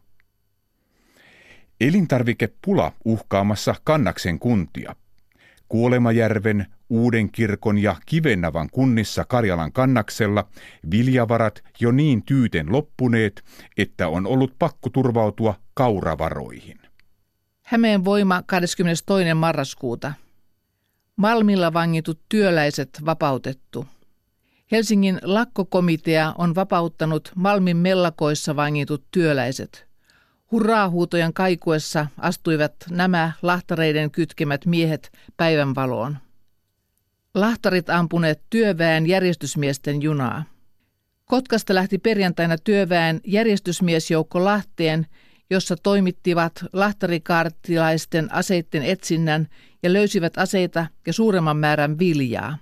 Elintarvikepula uhkaamassa Kannaksen kuntia. Kuolemajärven, Uuden kirkon ja Kivennavan kunnissa Karjalan kannaksella viljavarat jo niin tyyten loppuneet, että on ollut pakko turvautua kauravaroihin. Hämeen voima 22. marraskuuta. Malmilla vangitut työläiset vapautettu. Helsingin lakkokomitea on vapauttanut Malmin mellakoissa vangitut työläiset. Hurraahuutojen kaikuessa astuivat nämä lahtareiden kytkemät miehet päivänvaloon. Lahtarit ampuneet työväen järjestysmiesten junaa. Kotkasta lähti perjantaina työväen järjestysmiesjoukko Lahteen, jossa toimittivat lahtarikaartilaisten aseitten etsinnän ja löysivät aseita ja suuremman määrän viljaa.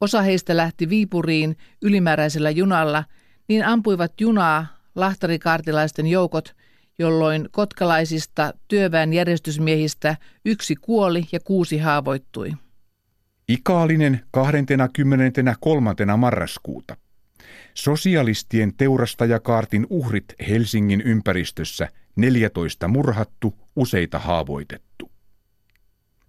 Osa heistä lähti Viipuriin ylimääräisellä junalla, niin ampuivat junaa lahtarikaartilaisten joukot, jolloin kotkalaisista työväen järjestysmiehistä yksi kuoli ja kuusi haavoittui. Ikaalinen 23. marraskuuta. Sosialistien teurastajakaartin uhrit Helsingin ympäristössä 14 murhattu, useita haavoitettu.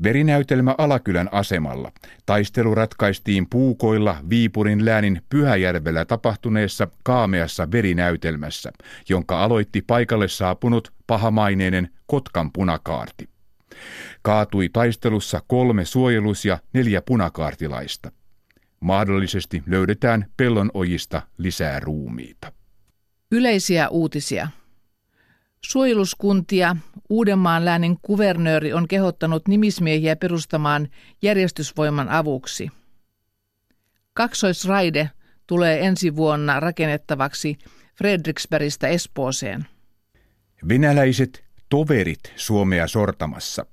Verinäytelmä Alakylän asemalla. Taistelu ratkaistiin puukoilla Viipurin läänin Pyhäjärvellä tapahtuneessa kaameassa verinäytelmässä, jonka aloitti paikalle saapunut pahamaineinen Kotkan punakaarti. Kaatui taistelussa kolme suojelus- ja neljä punakaartilaista. Mahdollisesti löydetään pellon ojista lisää ruumiita. Yleisiä uutisia. Suojeluskuntia Uudenmaan läänin kuvernööri on kehottanut nimismiehiä perustamaan järjestysvoiman avuksi. Kaksoisraide tulee ensi vuonna rakennettavaksi Fredriksbergistä Espooseen. Venäläiset toverit Suomea sortamassa.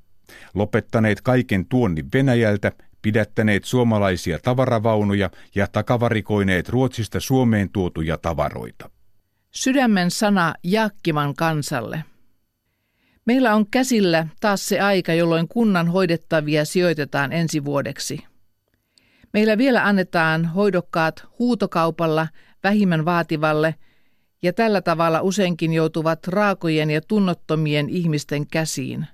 Lopettaneet kaiken tuonnin Venäjältä, pidättäneet suomalaisia tavaravaunuja ja takavarikoineet Ruotsista Suomeen tuotuja tavaroita. Sydämen sana Jaakkiman kansalle. Meillä on käsillä taas se aika, jolloin kunnan hoidettavia sijoitetaan ensi vuodeksi. Meillä vielä annetaan hoidokkaat huutokaupalla vähimmän vaativalle ja tällä tavalla useinkin joutuvat raakojen ja tunnottomien ihmisten käsiin.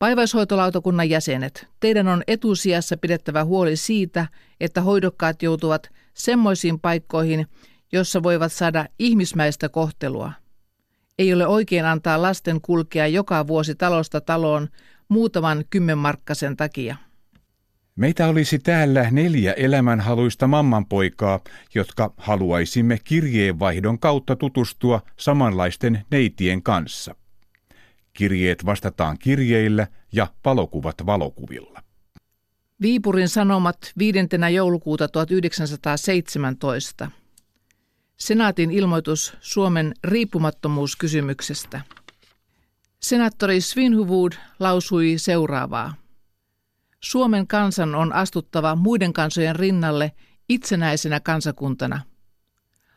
Vaivaishoitolautakunnan jäsenet, teidän on etusijassa pidettävä huoli siitä, että hoidokkaat joutuvat semmoisiin paikkoihin, jossa voivat saada ihmismäistä kohtelua. Ei ole oikein antaa lasten kulkea joka vuosi talosta taloon muutaman kymmenmarkkasen takia. Meitä olisi täällä neljä elämänhaluista mammanpoikaa, jotka haluaisimme kirjeenvaihdon kautta tutustua samanlaisten neitien kanssa. Kirjeet vastataan kirjeillä ja valokuvat valokuvilla. Viipurin sanomat 5. joulukuuta 1917. Senaatin ilmoitus Suomen riippumattomuuskysymyksestä. Senaattori Svinhuvud lausui seuraavaa. Suomen kansan on astuttava muiden kansojen rinnalle itsenäisenä kansakuntana.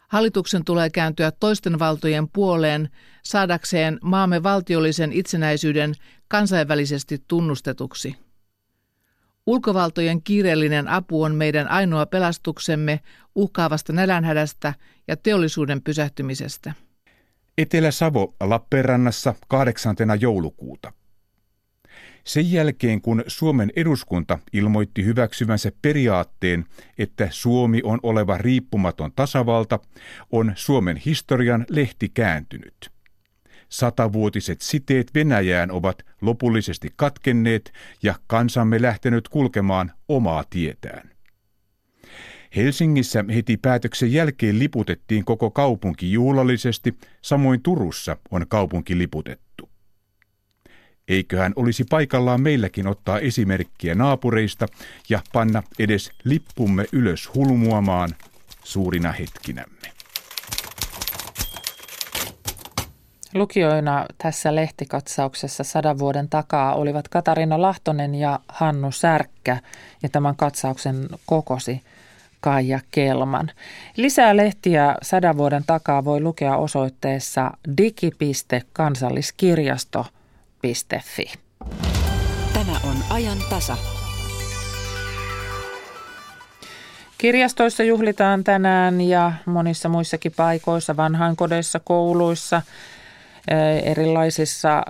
Hallituksen tulee kääntyä toisten valtojen puoleen saadakseen maamme valtiollisen itsenäisyyden kansainvälisesti tunnustetuksi. Ulkovaltojen kiireellinen apu on meidän ainoa pelastuksemme uhkaavasta nälänhädästä ja teollisuuden pysähtymisestä. Etelä-Savo Lappeenrannassa 8. joulukuuta. Sen jälkeen, kun Suomen eduskunta ilmoitti hyväksyvänsä periaatteen, että Suomi on oleva riippumaton tasavalta, on Suomen historian lehti kääntynyt. Satavuotiset siteet Venäjään ovat lopullisesti katkenneet ja kansamme lähtenyt kulkemaan omaa tietään. Helsingissä heti päätöksen jälkeen liputettiin koko kaupunki juhlallisesti, samoin Turussa on kaupunki liputettu. Eiköhän olisi paikallaan meilläkin ottaa esimerkkiä naapureista ja panna edes lippumme ylös hulmuamaan suurina hetkinämme. Lukijoina tässä lehtikatsauksessa sadan vuoden takaa olivat Katarina Lahtonen ja Hannu Särkkä ja tämän katsauksen kokosi Kaija Kelman. Lisää lehtiä sadan vuoden takaa voi lukea osoitteessa digi.kansalliskirjasto.fi. on ajan tasa. Kirjastoissa juhlitaan tänään ja monissa muissakin paikoissa, vanhainkodeissa, kouluissa, erilaisissa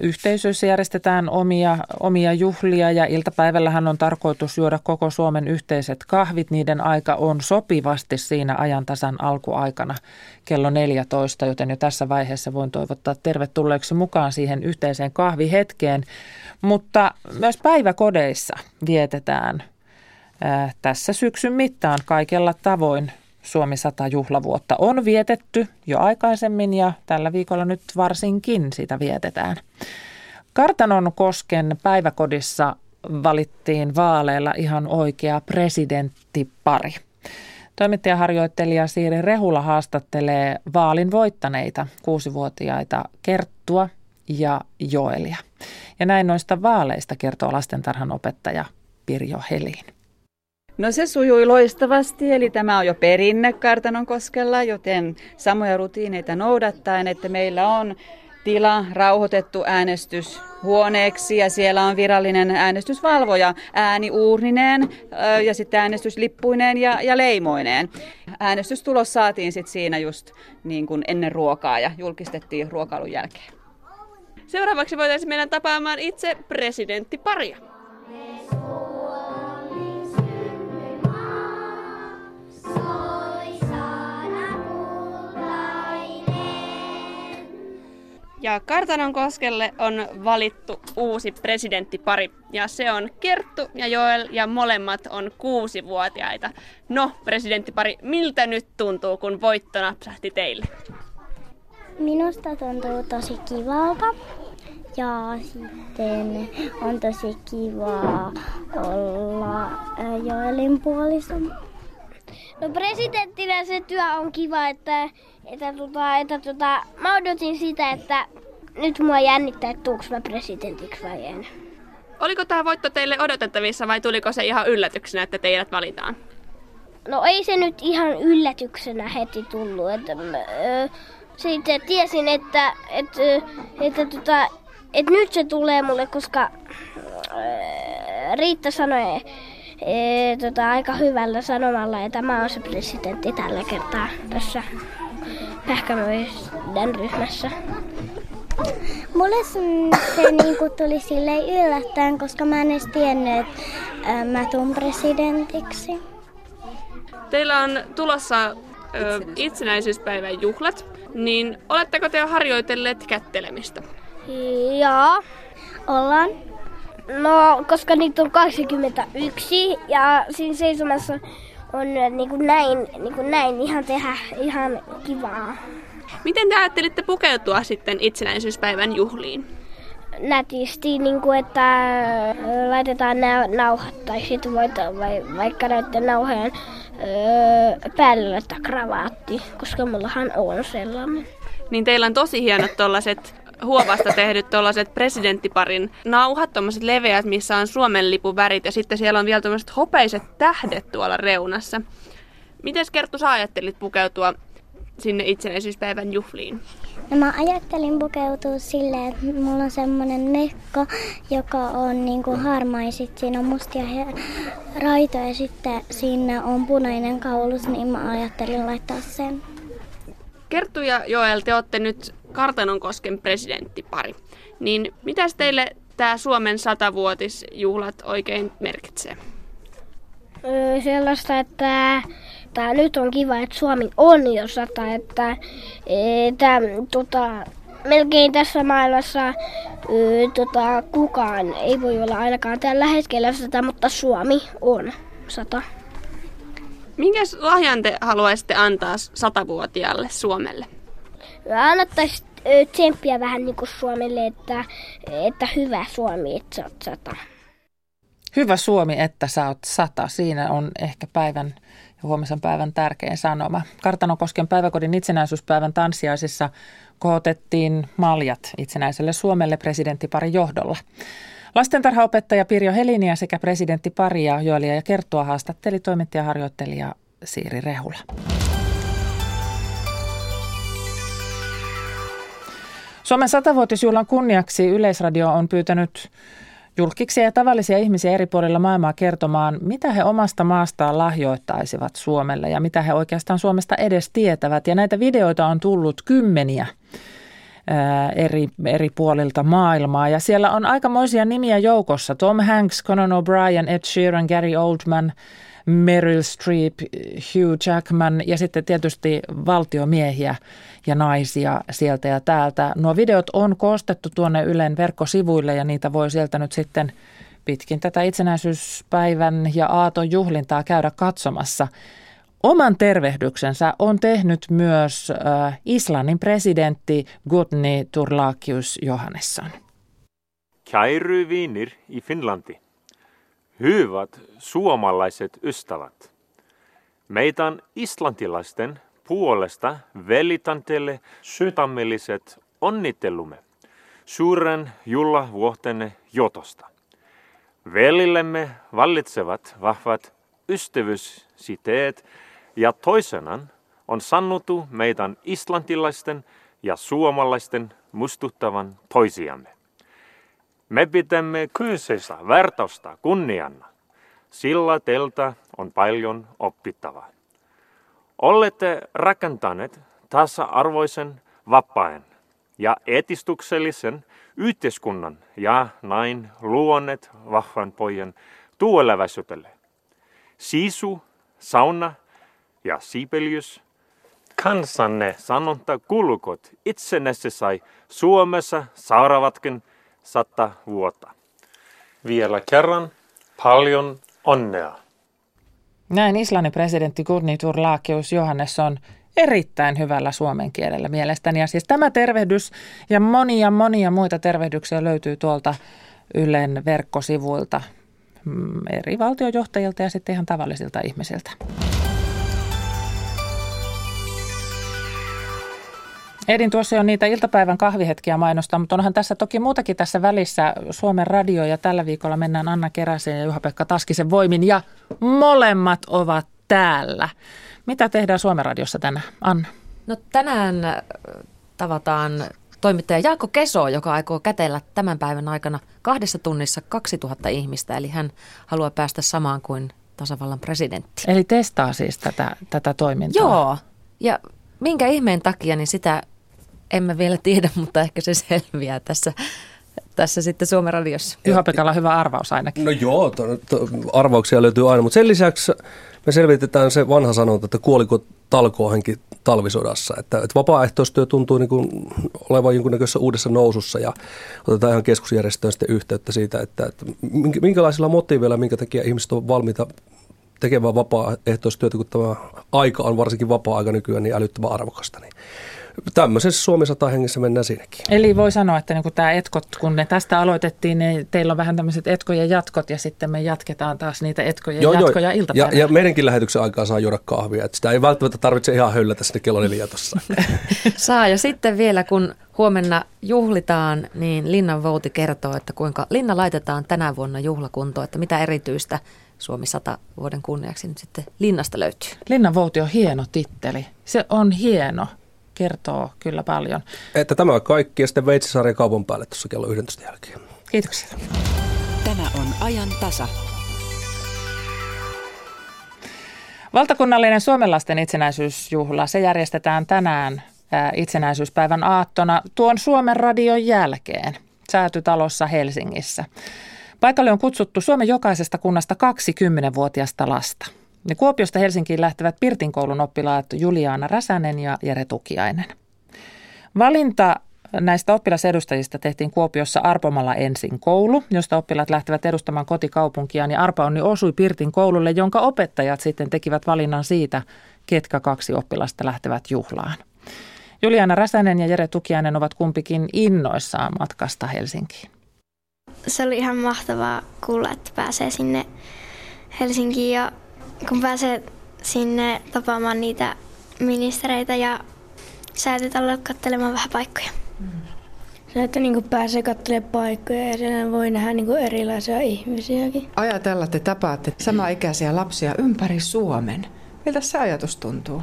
yhteisöissä järjestetään omia, omia juhlia ja iltapäivällähän on tarkoitus juoda koko Suomen yhteiset kahvit. Niiden aika on sopivasti siinä ajantasan alkuaikana kello 14, joten jo tässä vaiheessa voin toivottaa tervetulleeksi mukaan siihen yhteiseen kahvihetkeen. Mutta myös päiväkodeissa vietetään tässä syksyn mittaan kaikella tavoin Suomi 100 juhlavuotta on vietetty jo aikaisemmin ja tällä viikolla nyt varsinkin sitä vietetään. Kartanon kosken päiväkodissa valittiin vaaleilla ihan oikea presidenttipari. Toimittajaharjoittelija Siiri Rehula haastattelee vaalin voittaneita kuusivuotiaita Kerttua ja Joelia. Ja näin noista vaaleista kertoo lastentarhan opettaja Pirjo Helin. No se sujui loistavasti, eli tämä on jo perinne Kartanon koskella, joten samoja rutiineita noudattaen, että meillä on tila rauhoitettu äänestyshuoneeksi ja siellä on virallinen äänestysvalvoja ääniuurnineen ja sitten äänestyslippuineen ja, ja leimoineen. Äänestystulos saatiin sitten siinä just niin kuin ennen ruokaa ja julkistettiin ruokailun jälkeen. Seuraavaksi voitaisiin mennä tapaamaan itse presidenttiparia. Ja Kartanon koskelle on valittu uusi presidenttipari. Ja se on Kerttu ja Joel ja molemmat on kuusivuotiaita. No, presidenttipari, miltä nyt tuntuu, kun voitto napsahti teille? Minusta tuntuu tosi kivalta. Ja sitten on tosi kiva olla Joelin puoliso. No presidenttinä se työ on kiva, että, että, tota, että tota, mä odotin sitä, että nyt mua jännittää, että tuuks mä presidentiksi vai en. Oliko tämä voitto teille odotettavissa vai tuliko se ihan yllätyksenä, että teidät valitaan? No ei se nyt ihan yllätyksenä heti tullut. Että, mä, sitten tiesin, että, että, että, tota, että nyt se tulee mulle, koska Riitta sanoi, e, tota, aika hyvällä sanomalla, että mä oon se presidentti tällä kertaa tässä Pähkämöiden ryhmässä. Mulle se niinku tuli silleen yllättäen, koska mä en edes tiennyt, että mä tuun presidentiksi. Teillä on tulossa ö, itsenäisyyspäivän juhlat, niin oletteko te jo harjoitelleet kättelemistä? Joo, ollaan. No, koska niitä on 21 ja siinä seisomassa on niin kuin näin, niin kuin näin ihan tehdä ihan kivaa. Miten te ajattelitte pukeutua sitten itsenäisyyspäivän juhliin? Nätisti, niin kuin, että laitetaan nämä nauhat tai sitten voit vai, vaikka näiden nauhojen öö, päälle laittaa kravaatti, koska mullahan on sellainen. Niin teillä on tosi hienot tuollaiset huovasta tehdyt tuollaiset presidenttiparin nauhat, tuommoiset leveät, missä on Suomen lipun värit ja sitten siellä on vielä tuommoiset hopeiset tähdet tuolla reunassa. Miten Kerttu sä ajattelit pukeutua sinne itsenäisyyspäivän juhliin? No mä ajattelin pukeutua silleen, että mulla on semmonen mekko, joka on niinku harmaa siinä on mustia raitoja ja sitten siinä on punainen kaulus, niin mä ajattelin laittaa sen. Kerttu ja Joel, te olette nyt Kartanonkosken presidenttipari. Niin mitä teille tämä Suomen satavuotisjuhlat oikein merkitsee? Öö, sellaista, että tää nyt on kiva, että Suomi on jo sata, että, että tota, melkein tässä maailmassa öö, tota, kukaan ei voi olla ainakaan tällä hetkellä sata, mutta Suomi on sata. Minkäs lahjan te haluaisitte antaa satavuotiaalle Suomelle? Annettaisiin tsemppiä vähän niin kuin Suomelle, että, että hyvä Suomi, että sä oot sata. Hyvä Suomi, että sä oot sata. Siinä on ehkä päivän ja huomisen päivän tärkein sanoma. Kartanokosken päiväkodin itsenäisyyspäivän tanssiaisissa kohotettiin maljat itsenäiselle Suomelle presidenttipari johdolla. Lastentarhaopettaja Pirjo Heliniä sekä presidentti Paria, Joelia ja Kerttua haastatteli toimittajaharjoittelija Siiri Rehula. Suomen satavuotisjuhlan kunniaksi Yleisradio on pyytänyt julkiksi ja tavallisia ihmisiä eri puolilla maailmaa kertomaan, mitä he omasta maastaan lahjoittaisivat Suomelle ja mitä he oikeastaan Suomesta edes tietävät. Ja näitä videoita on tullut kymmeniä eri, eri puolilta maailmaa. Ja siellä on aikamoisia nimiä joukossa. Tom Hanks, Conan O'Brien, Ed Sheeran, Gary Oldman, Meryl Streep, Hugh Jackman ja sitten tietysti valtiomiehiä ja naisia sieltä ja täältä. Nuo videot on koostettu tuonne Ylen verkkosivuille ja niitä voi sieltä nyt sitten pitkin tätä itsenäisyyspäivän ja aaton juhlintaa käydä katsomassa. Oman tervehdyksensä on tehnyt myös äh, Islannin presidentti Gudni Turlakius Johannesson. Kæru vinir i Finlandi. Hyvät suomalaiset ystävät. Meidän islantilaisten puolesta velitän teille sydämelliset onnittelumme suuren juhlavuotenne jotosta. Velillemme vallitsevat vahvat ystävyyssiteet ja toisenan on sanottu meidän islantilaisten ja suomalaisten mustuttavan toisiamme. Me pitämme kyseistä vertausta kunniana, sillä teiltä on paljon oppittavaa. Olette rakentaneet tasa-arvoisen, vapaan ja etistuksellisen yhteiskunnan ja näin luoneet vahvan pojan tulevaisuudelle. Sisu, sauna ja siipelius. Kansanne sanonta kulkot itsenässä sai Suomessa saaravatkin sata vuotta. Vielä kerran paljon onnea. Näin Islannin presidentti Gudni Turlakius Johannesson erittäin hyvällä suomen kielellä mielestäni. Ja siis tämä tervehdys ja monia monia muita tervehdyksiä löytyy tuolta Ylen verkkosivuilta mm, eri valtiojohtajilta ja sitten ihan tavallisilta ihmisiltä. Edin tuossa jo niitä iltapäivän kahvihetkiä mainostaa, mutta onhan tässä toki muutakin tässä välissä. Suomen radio ja tällä viikolla mennään Anna Keräsen ja Juha-Pekka Taskisen voimin ja molemmat ovat täällä. Mitä tehdään Suomen radiossa tänään? Anna. No tänään äh, tavataan toimittaja Jaakko Keso, joka aikoo kätellä tämän päivän aikana kahdessa tunnissa 2000 ihmistä, eli hän haluaa päästä samaan kuin tasavallan presidentti. Eli testaa siis tätä, tätä toimintaa? Joo, ja minkä ihmeen takia, niin sitä emme vielä tiedä, mutta ehkä se selviää tässä, tässä sitten Suomen radiossa. Juha-Pekalla hyvä arvaus ainakin. No joo, to, to, arvauksia löytyy aina, mutta sen lisäksi me selvitetään se vanha sanonta, että kuoliko talkoohenki talvisodassa. Että, että vapaaehtoistyö tuntuu niin kuin olevan jonkunnäköisessä uudessa nousussa ja otetaan ihan keskusjärjestöön sitten yhteyttä siitä, että, että minkälaisilla motiiveilla, minkä takia ihmiset on valmiita tekemään vapaaehtoistyötä, kun tämä aika on varsinkin vapaa-aika nykyään niin älyttömän arvokasta. Niin tämmöisessä Suomi 100 hengessä mennään siinäkin. Eli voi sanoa, että niin tämä etkot, kun ne tästä aloitettiin, niin teillä on vähän tämmöiset etkojen jatkot ja sitten me jatketaan taas niitä etkojen joo, jatkoja joo. Ja, ja, meidänkin lähetyksen aikaa saa juoda kahvia. Että sitä ei välttämättä tarvitse ihan höllätä sinne kello neljä tuossa. saa ja sitten vielä kun huomenna juhlitaan, niin Linnan Vouti kertoo, että kuinka Linna laitetaan tänä vuonna juhlakuntoon, että mitä erityistä Suomi 100 vuoden kunniaksi nyt sitten Linnasta löytyy. Linnan Vouti on hieno titteli. Se on hieno kertoo kyllä paljon. Että tämä on kaikki ja sitten Veitsisarja kaupan päälle tuossa kello 11 jälkeen. Kiitoksia. Tämä on ajan tasa. Valtakunnallinen suomenlaisten itsenäisyysjuhla, se järjestetään tänään itsenäisyyspäivän aattona tuon Suomen radion jälkeen Säätytalossa Helsingissä. Paikalle on kutsuttu Suomen jokaisesta kunnasta 20-vuotiasta lasta. Ne Kuopiosta Helsinkiin lähtevät Pirtinkoulun oppilaat Juliana Räsänen ja Jere Tukiainen. Valinta näistä oppilasedustajista tehtiin Kuopiossa Arpomalla ensin koulu, josta oppilaat lähtevät edustamaan kotikaupunkiaan. Ja Arpa Onni osui Pirtin koululle, jonka opettajat sitten tekivät valinnan siitä, ketkä kaksi oppilasta lähtevät juhlaan. Juliana Räsänen ja Jere Tukiainen ovat kumpikin innoissaan matkasta Helsinkiin. Se oli ihan mahtavaa kuulla, että pääsee sinne Helsinkiin ja kun pääsee sinne tapaamaan niitä ministereitä ja säätytalolle katselemaan vähän paikkoja. Se, että niin pääsee katselemaan paikkoja ja siellä voi nähdä niin erilaisia ihmisiäkin. Ajatella, että tapaatte samaikäisiä lapsia ympäri Suomen. Miltä se ajatus tuntuu?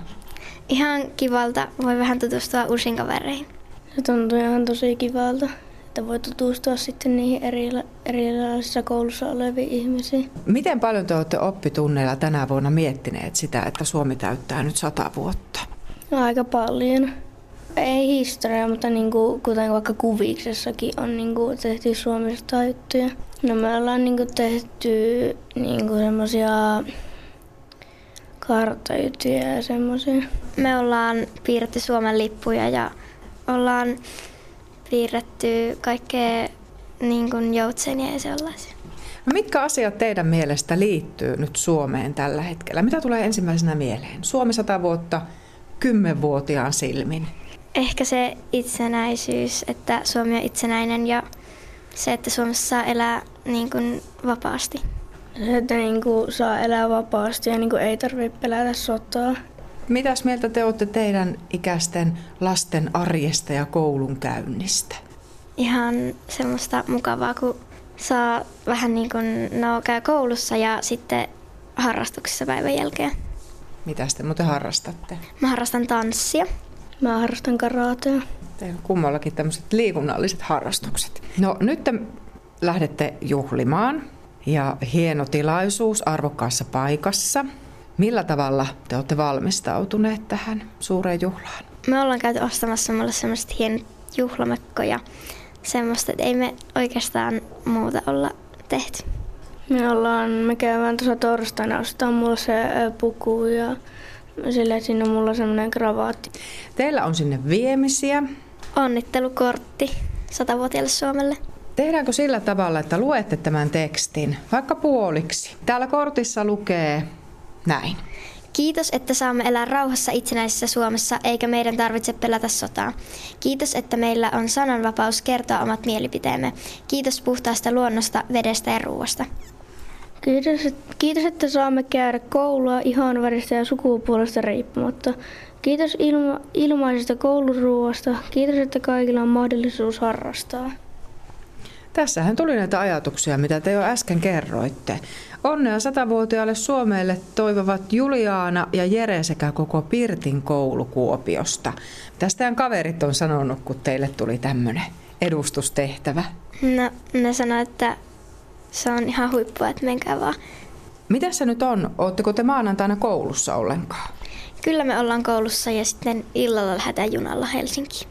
Ihan kivalta. Voi vähän tutustua uusiin kavereihin. Se tuntuu ihan tosi kivalta. Että voi tutustua sitten niihin eri, erilaisissa koulussa oleviin ihmisiin. Miten paljon te olette oppitunneilla tänä vuonna miettineet sitä, että Suomi täyttää nyt sata vuotta? No, aika paljon. Ei historiaa, mutta niin kuin, kuten vaikka kuviksessakin on niin kuin tehty Suomesta juttuja. No me ollaan niin kuin tehty niin kuin semmoisia karttajuttuja ja semmoisia. Me ollaan piirretty Suomen lippuja ja ollaan piirretty kaikkea niin kuin joutsenia ja sellaisia. No mitkä asiat teidän mielestä liittyy nyt Suomeen tällä hetkellä? Mitä tulee ensimmäisenä mieleen? Suomi sata vuotta kymmenvuotiaan silmin. Ehkä se itsenäisyys, että Suomi on itsenäinen ja se, että Suomessa saa elää niin kuin vapaasti. Se, että niin kuin saa elää vapaasti ja niin kuin ei tarvitse pelätä sotaa. Mitäs mieltä te olette teidän ikäisten lasten arjesta ja koulun käynnistä? Ihan semmoista mukavaa, kun saa vähän niin kuin, no käy koulussa ja sitten harrastuksissa päivän jälkeen. Mitä te muuten harrastatte? Mä harrastan tanssia. Mä harrastan karatea. Teillä on kummallakin tämmöiset liikunnalliset harrastukset. No nyt te lähdette juhlimaan ja hieno tilaisuus arvokkaassa paikassa. Millä tavalla te olette valmistautuneet tähän suureen juhlaan? Me ollaan käyty ostamassa mulle semmoiset hienot juhlamekkoja. Semmoista, että ei me oikeastaan muuta olla tehty. Me ollaan, me käydään tuossa torstaina ostaa mulle se puku ja sillä siinä on mulla semmoinen kravaatti. Teillä on sinne viemisiä. Onnittelukortti satavuotiaalle Suomelle. Tehdäänkö sillä tavalla, että luette tämän tekstin, vaikka puoliksi? Täällä kortissa lukee näin. Kiitos, että saamme elää rauhassa itsenäisessä Suomessa, eikä meidän tarvitse pelätä sotaa. Kiitos, että meillä on sananvapaus kertoa omat mielipiteemme. Kiitos puhtaasta luonnosta, vedestä ja ruoasta. Kiitos, kiitos, että saamme käydä koulua ihan väristä ja sukupuolesta riippumatta. Kiitos ilma, ilmaisesta kouluruuasta. Kiitos, että kaikilla on mahdollisuus harrastaa. Tässähän tuli näitä ajatuksia, mitä te jo äsken kerroitte. Onnea satavuotiaalle Suomelle toivovat Juliaana ja Jere sekä koko Pirtin koulu Kuopiosta. Tästä teidän kaverit on sanonut, kun teille tuli tämmöinen edustustehtävä? No, ne sanoivat, että se on ihan huippua, että menkää vaan. Mitä se nyt on? Oletteko te maanantaina koulussa ollenkaan? Kyllä me ollaan koulussa ja sitten illalla lähdetään junalla Helsinkiin.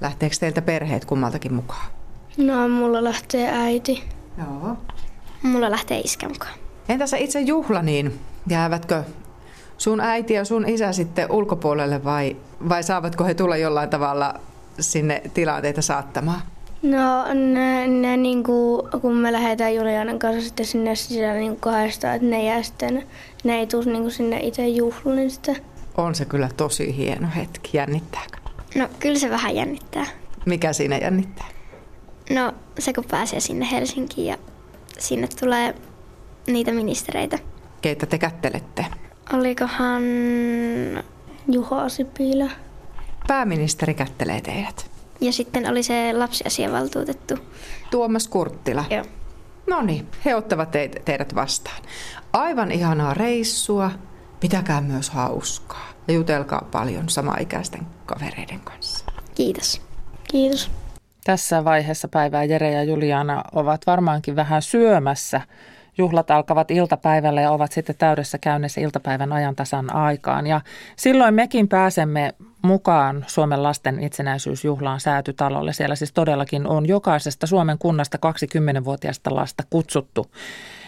Lähteekö teiltä perheet kummaltakin mukaan? No, mulla lähtee äiti. Joo. Mulla lähtee iskä mukaan. Entäs itse juhla, niin jäävätkö sun äiti ja sun isä sitten ulkopuolelle vai, vai saavatko he tulla jollain tavalla sinne tilanteita saattamaan? No ne, ne niin kuin, kun me lähdetään Julianan kanssa sitten sinne sisällä niin kahdesta, että ne jää sitten, ne ei tule niin sinne itse sitä. On se kyllä tosi hieno hetki. Jännittääkö? No kyllä se vähän jännittää. Mikä siinä jännittää? No se kun pääsee sinne Helsinkiin ja sinne tulee niitä ministereitä. Keitä te kättelette? Olikohan Juha Sipilä. Pääministeri kättelee teidät. Ja sitten oli se lapsiasiavaltuutettu. Tuomas Kurttila. Joo. No niin, he ottavat te- teidät vastaan. Aivan ihanaa reissua. Pitäkää myös hauskaa. Ja jutelkaa paljon samaikäisten kavereiden kanssa. Kiitos. Kiitos. Tässä vaiheessa päivää Jere ja Juliana ovat varmaankin vähän syömässä. Juhlat alkavat iltapäivällä ja ovat sitten täydessä käynnissä iltapäivän ajantasan aikaan. Ja silloin mekin pääsemme mukaan Suomen lasten itsenäisyysjuhlaan säätytalolle. Siellä siis todellakin on jokaisesta Suomen kunnasta 20-vuotiaasta lasta kutsuttu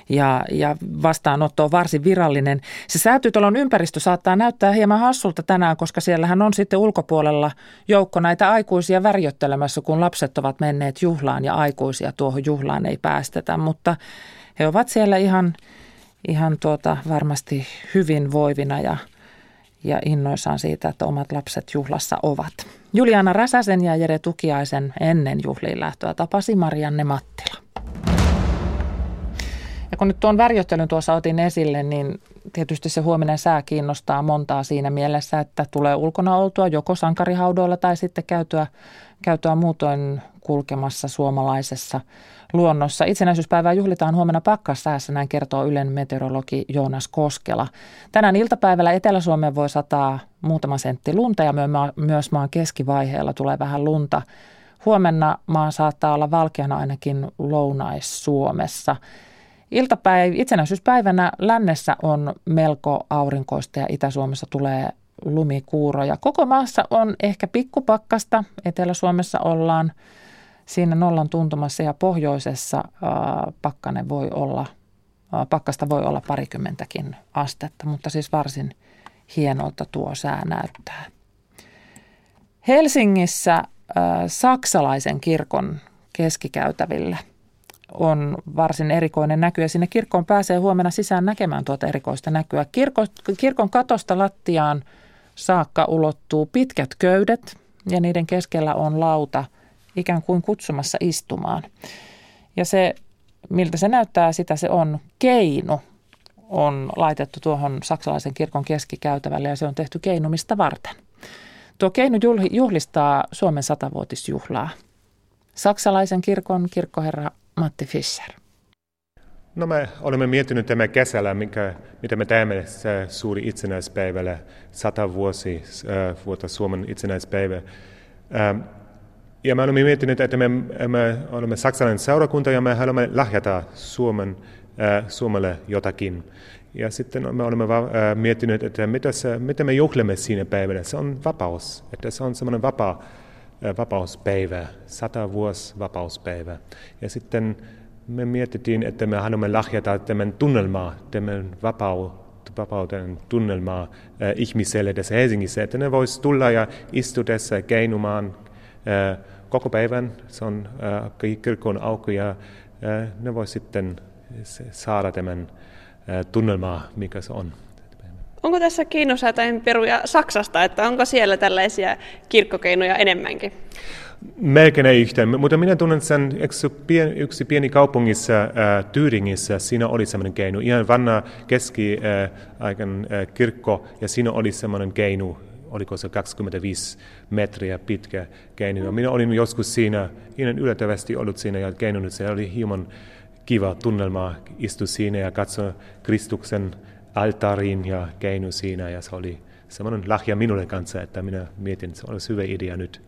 ja, ja vastaanotto on varsin virallinen. Se säätytalon ympäristö saattaa näyttää hieman hassulta tänään, koska siellähän on sitten ulkopuolella joukko näitä aikuisia värjöttelemässä, kun lapset ovat menneet juhlaan ja aikuisia tuohon juhlaan ei päästetä, mutta he ovat siellä ihan, ihan tuota varmasti hyvin voivina ja, ja innoissaan siitä, että omat lapset juhlassa ovat. Juliana Räsäsen ja Jere Tukiaisen ennen juhliin lähtöä tapasi Marianne Mattila. Ja kun nyt tuon värjöttelyn tuossa otin esille, niin tietysti se huominen sää kiinnostaa montaa siinä mielessä, että tulee ulkona oltua joko sankarihaudoilla tai sitten käytyä, käytyä muutoin kulkemassa suomalaisessa luonnossa. Itsenäisyyspäivää juhlitaan huomenna pakkassäässä, näin kertoo Ylen meteorologi Joonas Koskela. Tänään iltapäivällä Etelä-Suomeen voi sataa muutama sentti lunta ja myös maan keskivaiheella tulee vähän lunta. Huomenna maa saattaa olla valkeana ainakin Lounais-Suomessa. Iltapäivä, itsenäisyyspäivänä lännessä on melko aurinkoista ja Itä-Suomessa tulee lumikuuroja. Koko maassa on ehkä pikkupakkasta. Etelä-Suomessa ollaan siinä nollan tuntumassa ja pohjoisessa pakkane voi olla, pakkasta voi olla parikymmentäkin astetta, mutta siis varsin hienolta tuo sää näyttää. Helsingissä saksalaisen kirkon keskikäytävillä on varsin erikoinen näky ja sinne kirkkoon pääsee huomenna sisään näkemään tuota erikoista näkyä. Kirko, kirkon katosta lattiaan saakka ulottuu pitkät köydet ja niiden keskellä on lauta ikään kuin kutsumassa istumaan. Ja se, miltä se näyttää, sitä se on keinu on laitettu tuohon saksalaisen kirkon keskikäytävälle ja se on tehty keinumista varten. Tuo keinu juhlistaa Suomen satavuotisjuhlaa. Saksalaisen kirkon kirkkoherra Matti Fischer. No me olemme miettinyt tämä kesällä, mikä, mitä me teemme suuri itsenäispäivällä, sata vuosi, äh, vuotta Suomen itsenäispäivä. Ähm, ja me olemme miettineet, että me, me olemme saksalainen seurakunta ja me haluamme lahjata Suomen, äh, Suomelle jotakin. Ja sitten me olemme va- äh, miettineet, että mitä, se, mitä me juhlemme siinä päivänä. Se on vapaus, että se on semmoinen vapaa, vapauspäivä, sata vuosi vapauspäivä. Ja sitten me mietittiin, että me haluamme lahjata tämän tunnelmaa, tämän vapauden tunnelmaa äh, ihmiselle tässä Helsingissä, että ne vois tulla ja istua tässä keinumaan äh, koko päivän. Se on äh, kirkon auki ja äh, ne voi sitten saada tämän äh, tunnelmaa, mikä se on. Onko tässä keinosäätäjien peruja Saksasta, että onko siellä tällaisia kirkkokeinoja enemmänkin? Melkein ei yhtään, mutta minä tunnen sen pieni, yksi pieni kaupungissa, äh, Tyyringissä, siinä oli semmoinen keinu, ihan vanha keski-aikan äh, äh, kirkko, ja siinä oli semmoinen keinu, oliko se 25 metriä pitkä keinu. Minä olin joskus siinä, ihan yllättävästi ollut siinä ja keinunut, se oli hieman kiva tunnelma, istu siinä ja katso Kristuksen altariin ja keinu siinä, ja se oli semmoinen lahja minulle kanssa, että minä mietin, että se olisi hyvä idea nyt.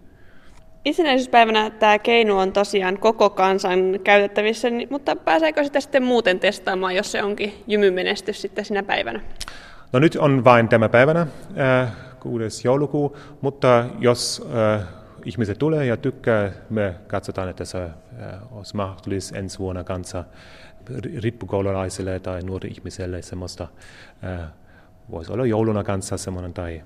Itsenäisyyspäivänä tämä keinu on tosiaan koko kansan käytettävissä, mutta pääseekö sitä sitten muuten testaamaan, jos se onkin jymymenestys sitten sinä päivänä? No nyt on vain tämä päivänä, äh, 6. joulukuu, mutta jos äh, ihmiset tulee ja tykkää, me katsotaan, että se äh, olisi mahdollista ensi vuonna kanssa rippukoululaisille tai nuorille ihmisille semmoista äh, voisi olla jouluna kanssa semmoinen tai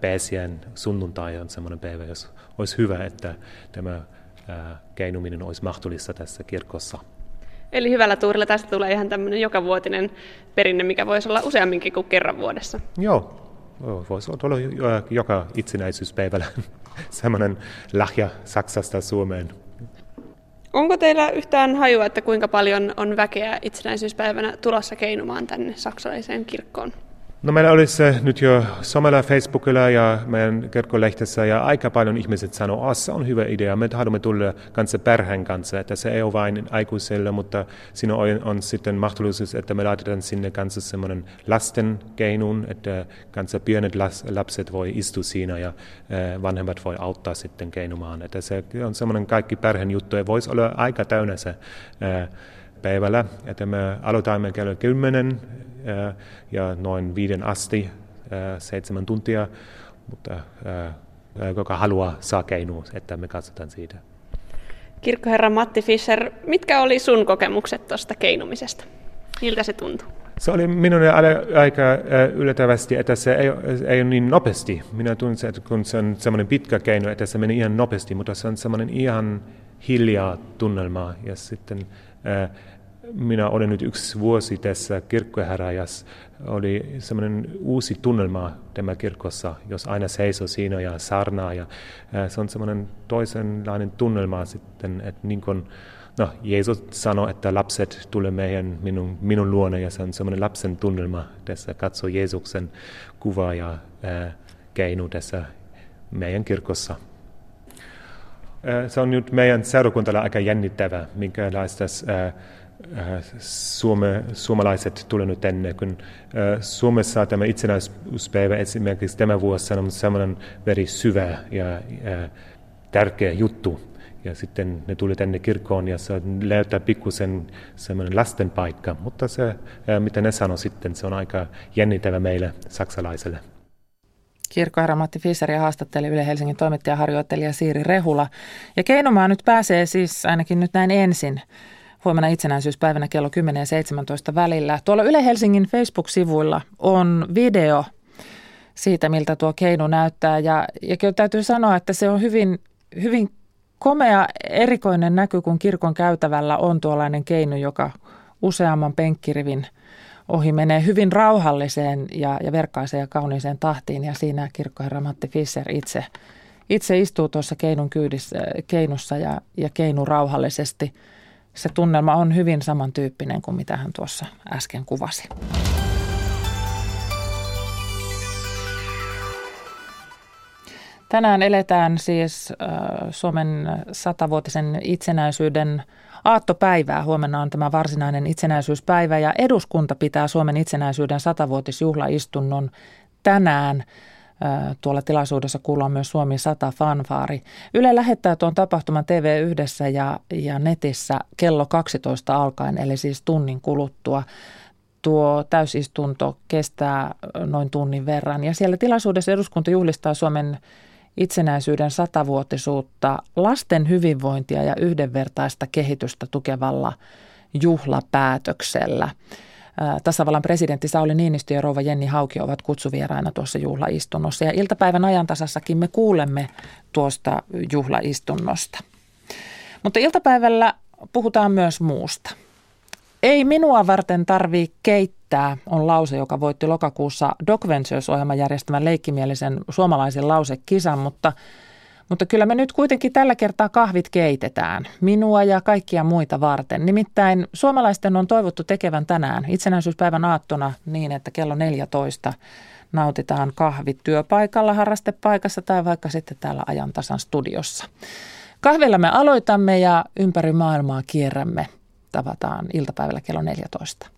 pääsiäinen sunnuntai on semmoinen päivä, jos olisi hyvä, että tämä keinuminen olisi mahdollista tässä kirkossa. Eli hyvällä tuurilla tästä tulee ihan tämmöinen jokavuotinen perinne, mikä voisi olla useamminkin kuin kerran vuodessa. Joo, voisi olla joka itsenäisyyspäivällä semmoinen lahja Saksasta Suomeen. Onko teillä yhtään hajua, että kuinka paljon on väkeä itsenäisyyspäivänä tulossa keinumaan tänne saksalaiseen kirkkoon? No meillä olisi nyt jo somella, Facebookilla ja meidän kirkkolehdessä ja aika paljon ihmiset sanoo, että se on hyvä idea, me haluamme tulla kanssa perheen kanssa, että se ei ole vain aikuisille, mutta siinä on, on sitten mahdollisuus, että me laitetaan sinne kanssa semmoinen lasten keinun, että kanssa pienet lapset voi istua siinä ja vanhemmat voi auttaa sitten keinumaan. Että se on semmoinen kaikki perheen juttu ja voisi olla aika täynnä se päivällä, että me aloitamme kello 10 ja noin viiden asti, seitsemän tuntia, mutta joka haluaa saa keinua, että me katsotaan siitä. Kirkkoherra Matti Fischer, mitkä oli sun kokemukset tuosta keinumisesta? Miltä se tuntui? Se oli minun aika yllättävästi, että se ei, ei ole niin nopeasti. Minä tunsin, että kun se on semmoinen pitkä keino, että se meni ihan nopeasti, mutta se on semmoinen ihan hiljaa tunnelma. Ja sitten minä olen nyt yksi vuosi tässä kirkkoheräjässä. Oli semmoinen uusi tunnelma tämä kirkossa, jos aina seisoo siinä ja sarnaa. Ja, se on semmoinen toisenlainen tunnelma sitten, että niin kuin, no, Jeesus sanoi, että lapset tulee meidän, minun, minun luona ja se on semmoinen lapsen tunnelma. Tässä katsoo Jeesuksen kuva ja ää, keinu tässä meidän kirkossa. Se on nyt meidän seurakuntalla aika jännittävä, minkälaista Äh, Suome, suomalaiset tulevat tänne, kun äh, Suomessa tämä itsenäisyyspäivä esimerkiksi tämä vuosi on sellainen veri syvä ja äh, tärkeä juttu. ja sitten ne tuli tänne kirkkoon ja se näyttää pikkusen semmoinen lasten paikka, mutta se, mitä ne sanoi sitten, se on aika jännittävä meille saksalaisille. Kirkkoherra Matti Fisseri haastatteli Yle Helsingin toimittajaharjoittelija Siiri Rehula. Ja Keinomaa nyt pääsee siis ainakin nyt näin ensin huomenna itsenäisyyspäivänä kello 10 ja 17 välillä. Tuolla Yle Helsingin Facebook-sivuilla on video siitä, miltä tuo keinu näyttää. Ja, ja kyllä täytyy sanoa, että se on hyvin, hyvin komea erikoinen näky, kun kirkon käytävällä on tuollainen keinu, joka useamman penkkirivin ohi menee hyvin rauhalliseen ja, ja verkkaiseen ja kauniiseen tahtiin. Ja siinä kirkkoherra Matti Fischer itse, itse istuu tuossa keinun kyydissä, keinussa ja, ja keinu rauhallisesti. Se tunnelma on hyvin samantyyppinen kuin mitä hän tuossa äsken kuvasi. Tänään eletään siis Suomen satavuotisen itsenäisyyden aattopäivää. Huomenna on tämä varsinainen itsenäisyyspäivä ja eduskunta pitää Suomen itsenäisyyden satavuotisjuhlaistunnon tänään. Tuolla tilaisuudessa kuullaan myös Suomi 100 fanfaari. Yle lähettää tuon tapahtuman TV yhdessä ja, ja netissä kello 12 alkaen, eli siis tunnin kuluttua. Tuo täysistunto kestää noin tunnin verran ja siellä tilaisuudessa eduskunta juhlistaa Suomen itsenäisyyden satavuotisuutta lasten hyvinvointia ja yhdenvertaista kehitystä tukevalla juhlapäätöksellä. Tasavallan presidentti Sauli Niinistö ja rouva Jenni Hauki ovat kutsuvieraina tuossa juhlaistunnossa ja iltapäivän ajantasassakin me kuulemme tuosta juhlaistunnosta. Mutta iltapäivällä puhutaan myös muusta. Ei minua varten tarvii keittää on lause, joka voitti lokakuussa Doc Ventures-ohjelman järjestämän leikkimielisen suomalaisen lausekisan, mutta, mutta kyllä me nyt kuitenkin tällä kertaa kahvit keitetään, minua ja kaikkia muita varten. Nimittäin suomalaisten on toivottu tekevän tänään itsenäisyyspäivän aattona niin, että kello 14 nautitaan kahvit työpaikalla, harrastepaikassa tai vaikka sitten täällä ajantasan studiossa. Kahvilla me aloitamme ja ympäri maailmaa kierrämme – tavataan iltapäivällä kello 14.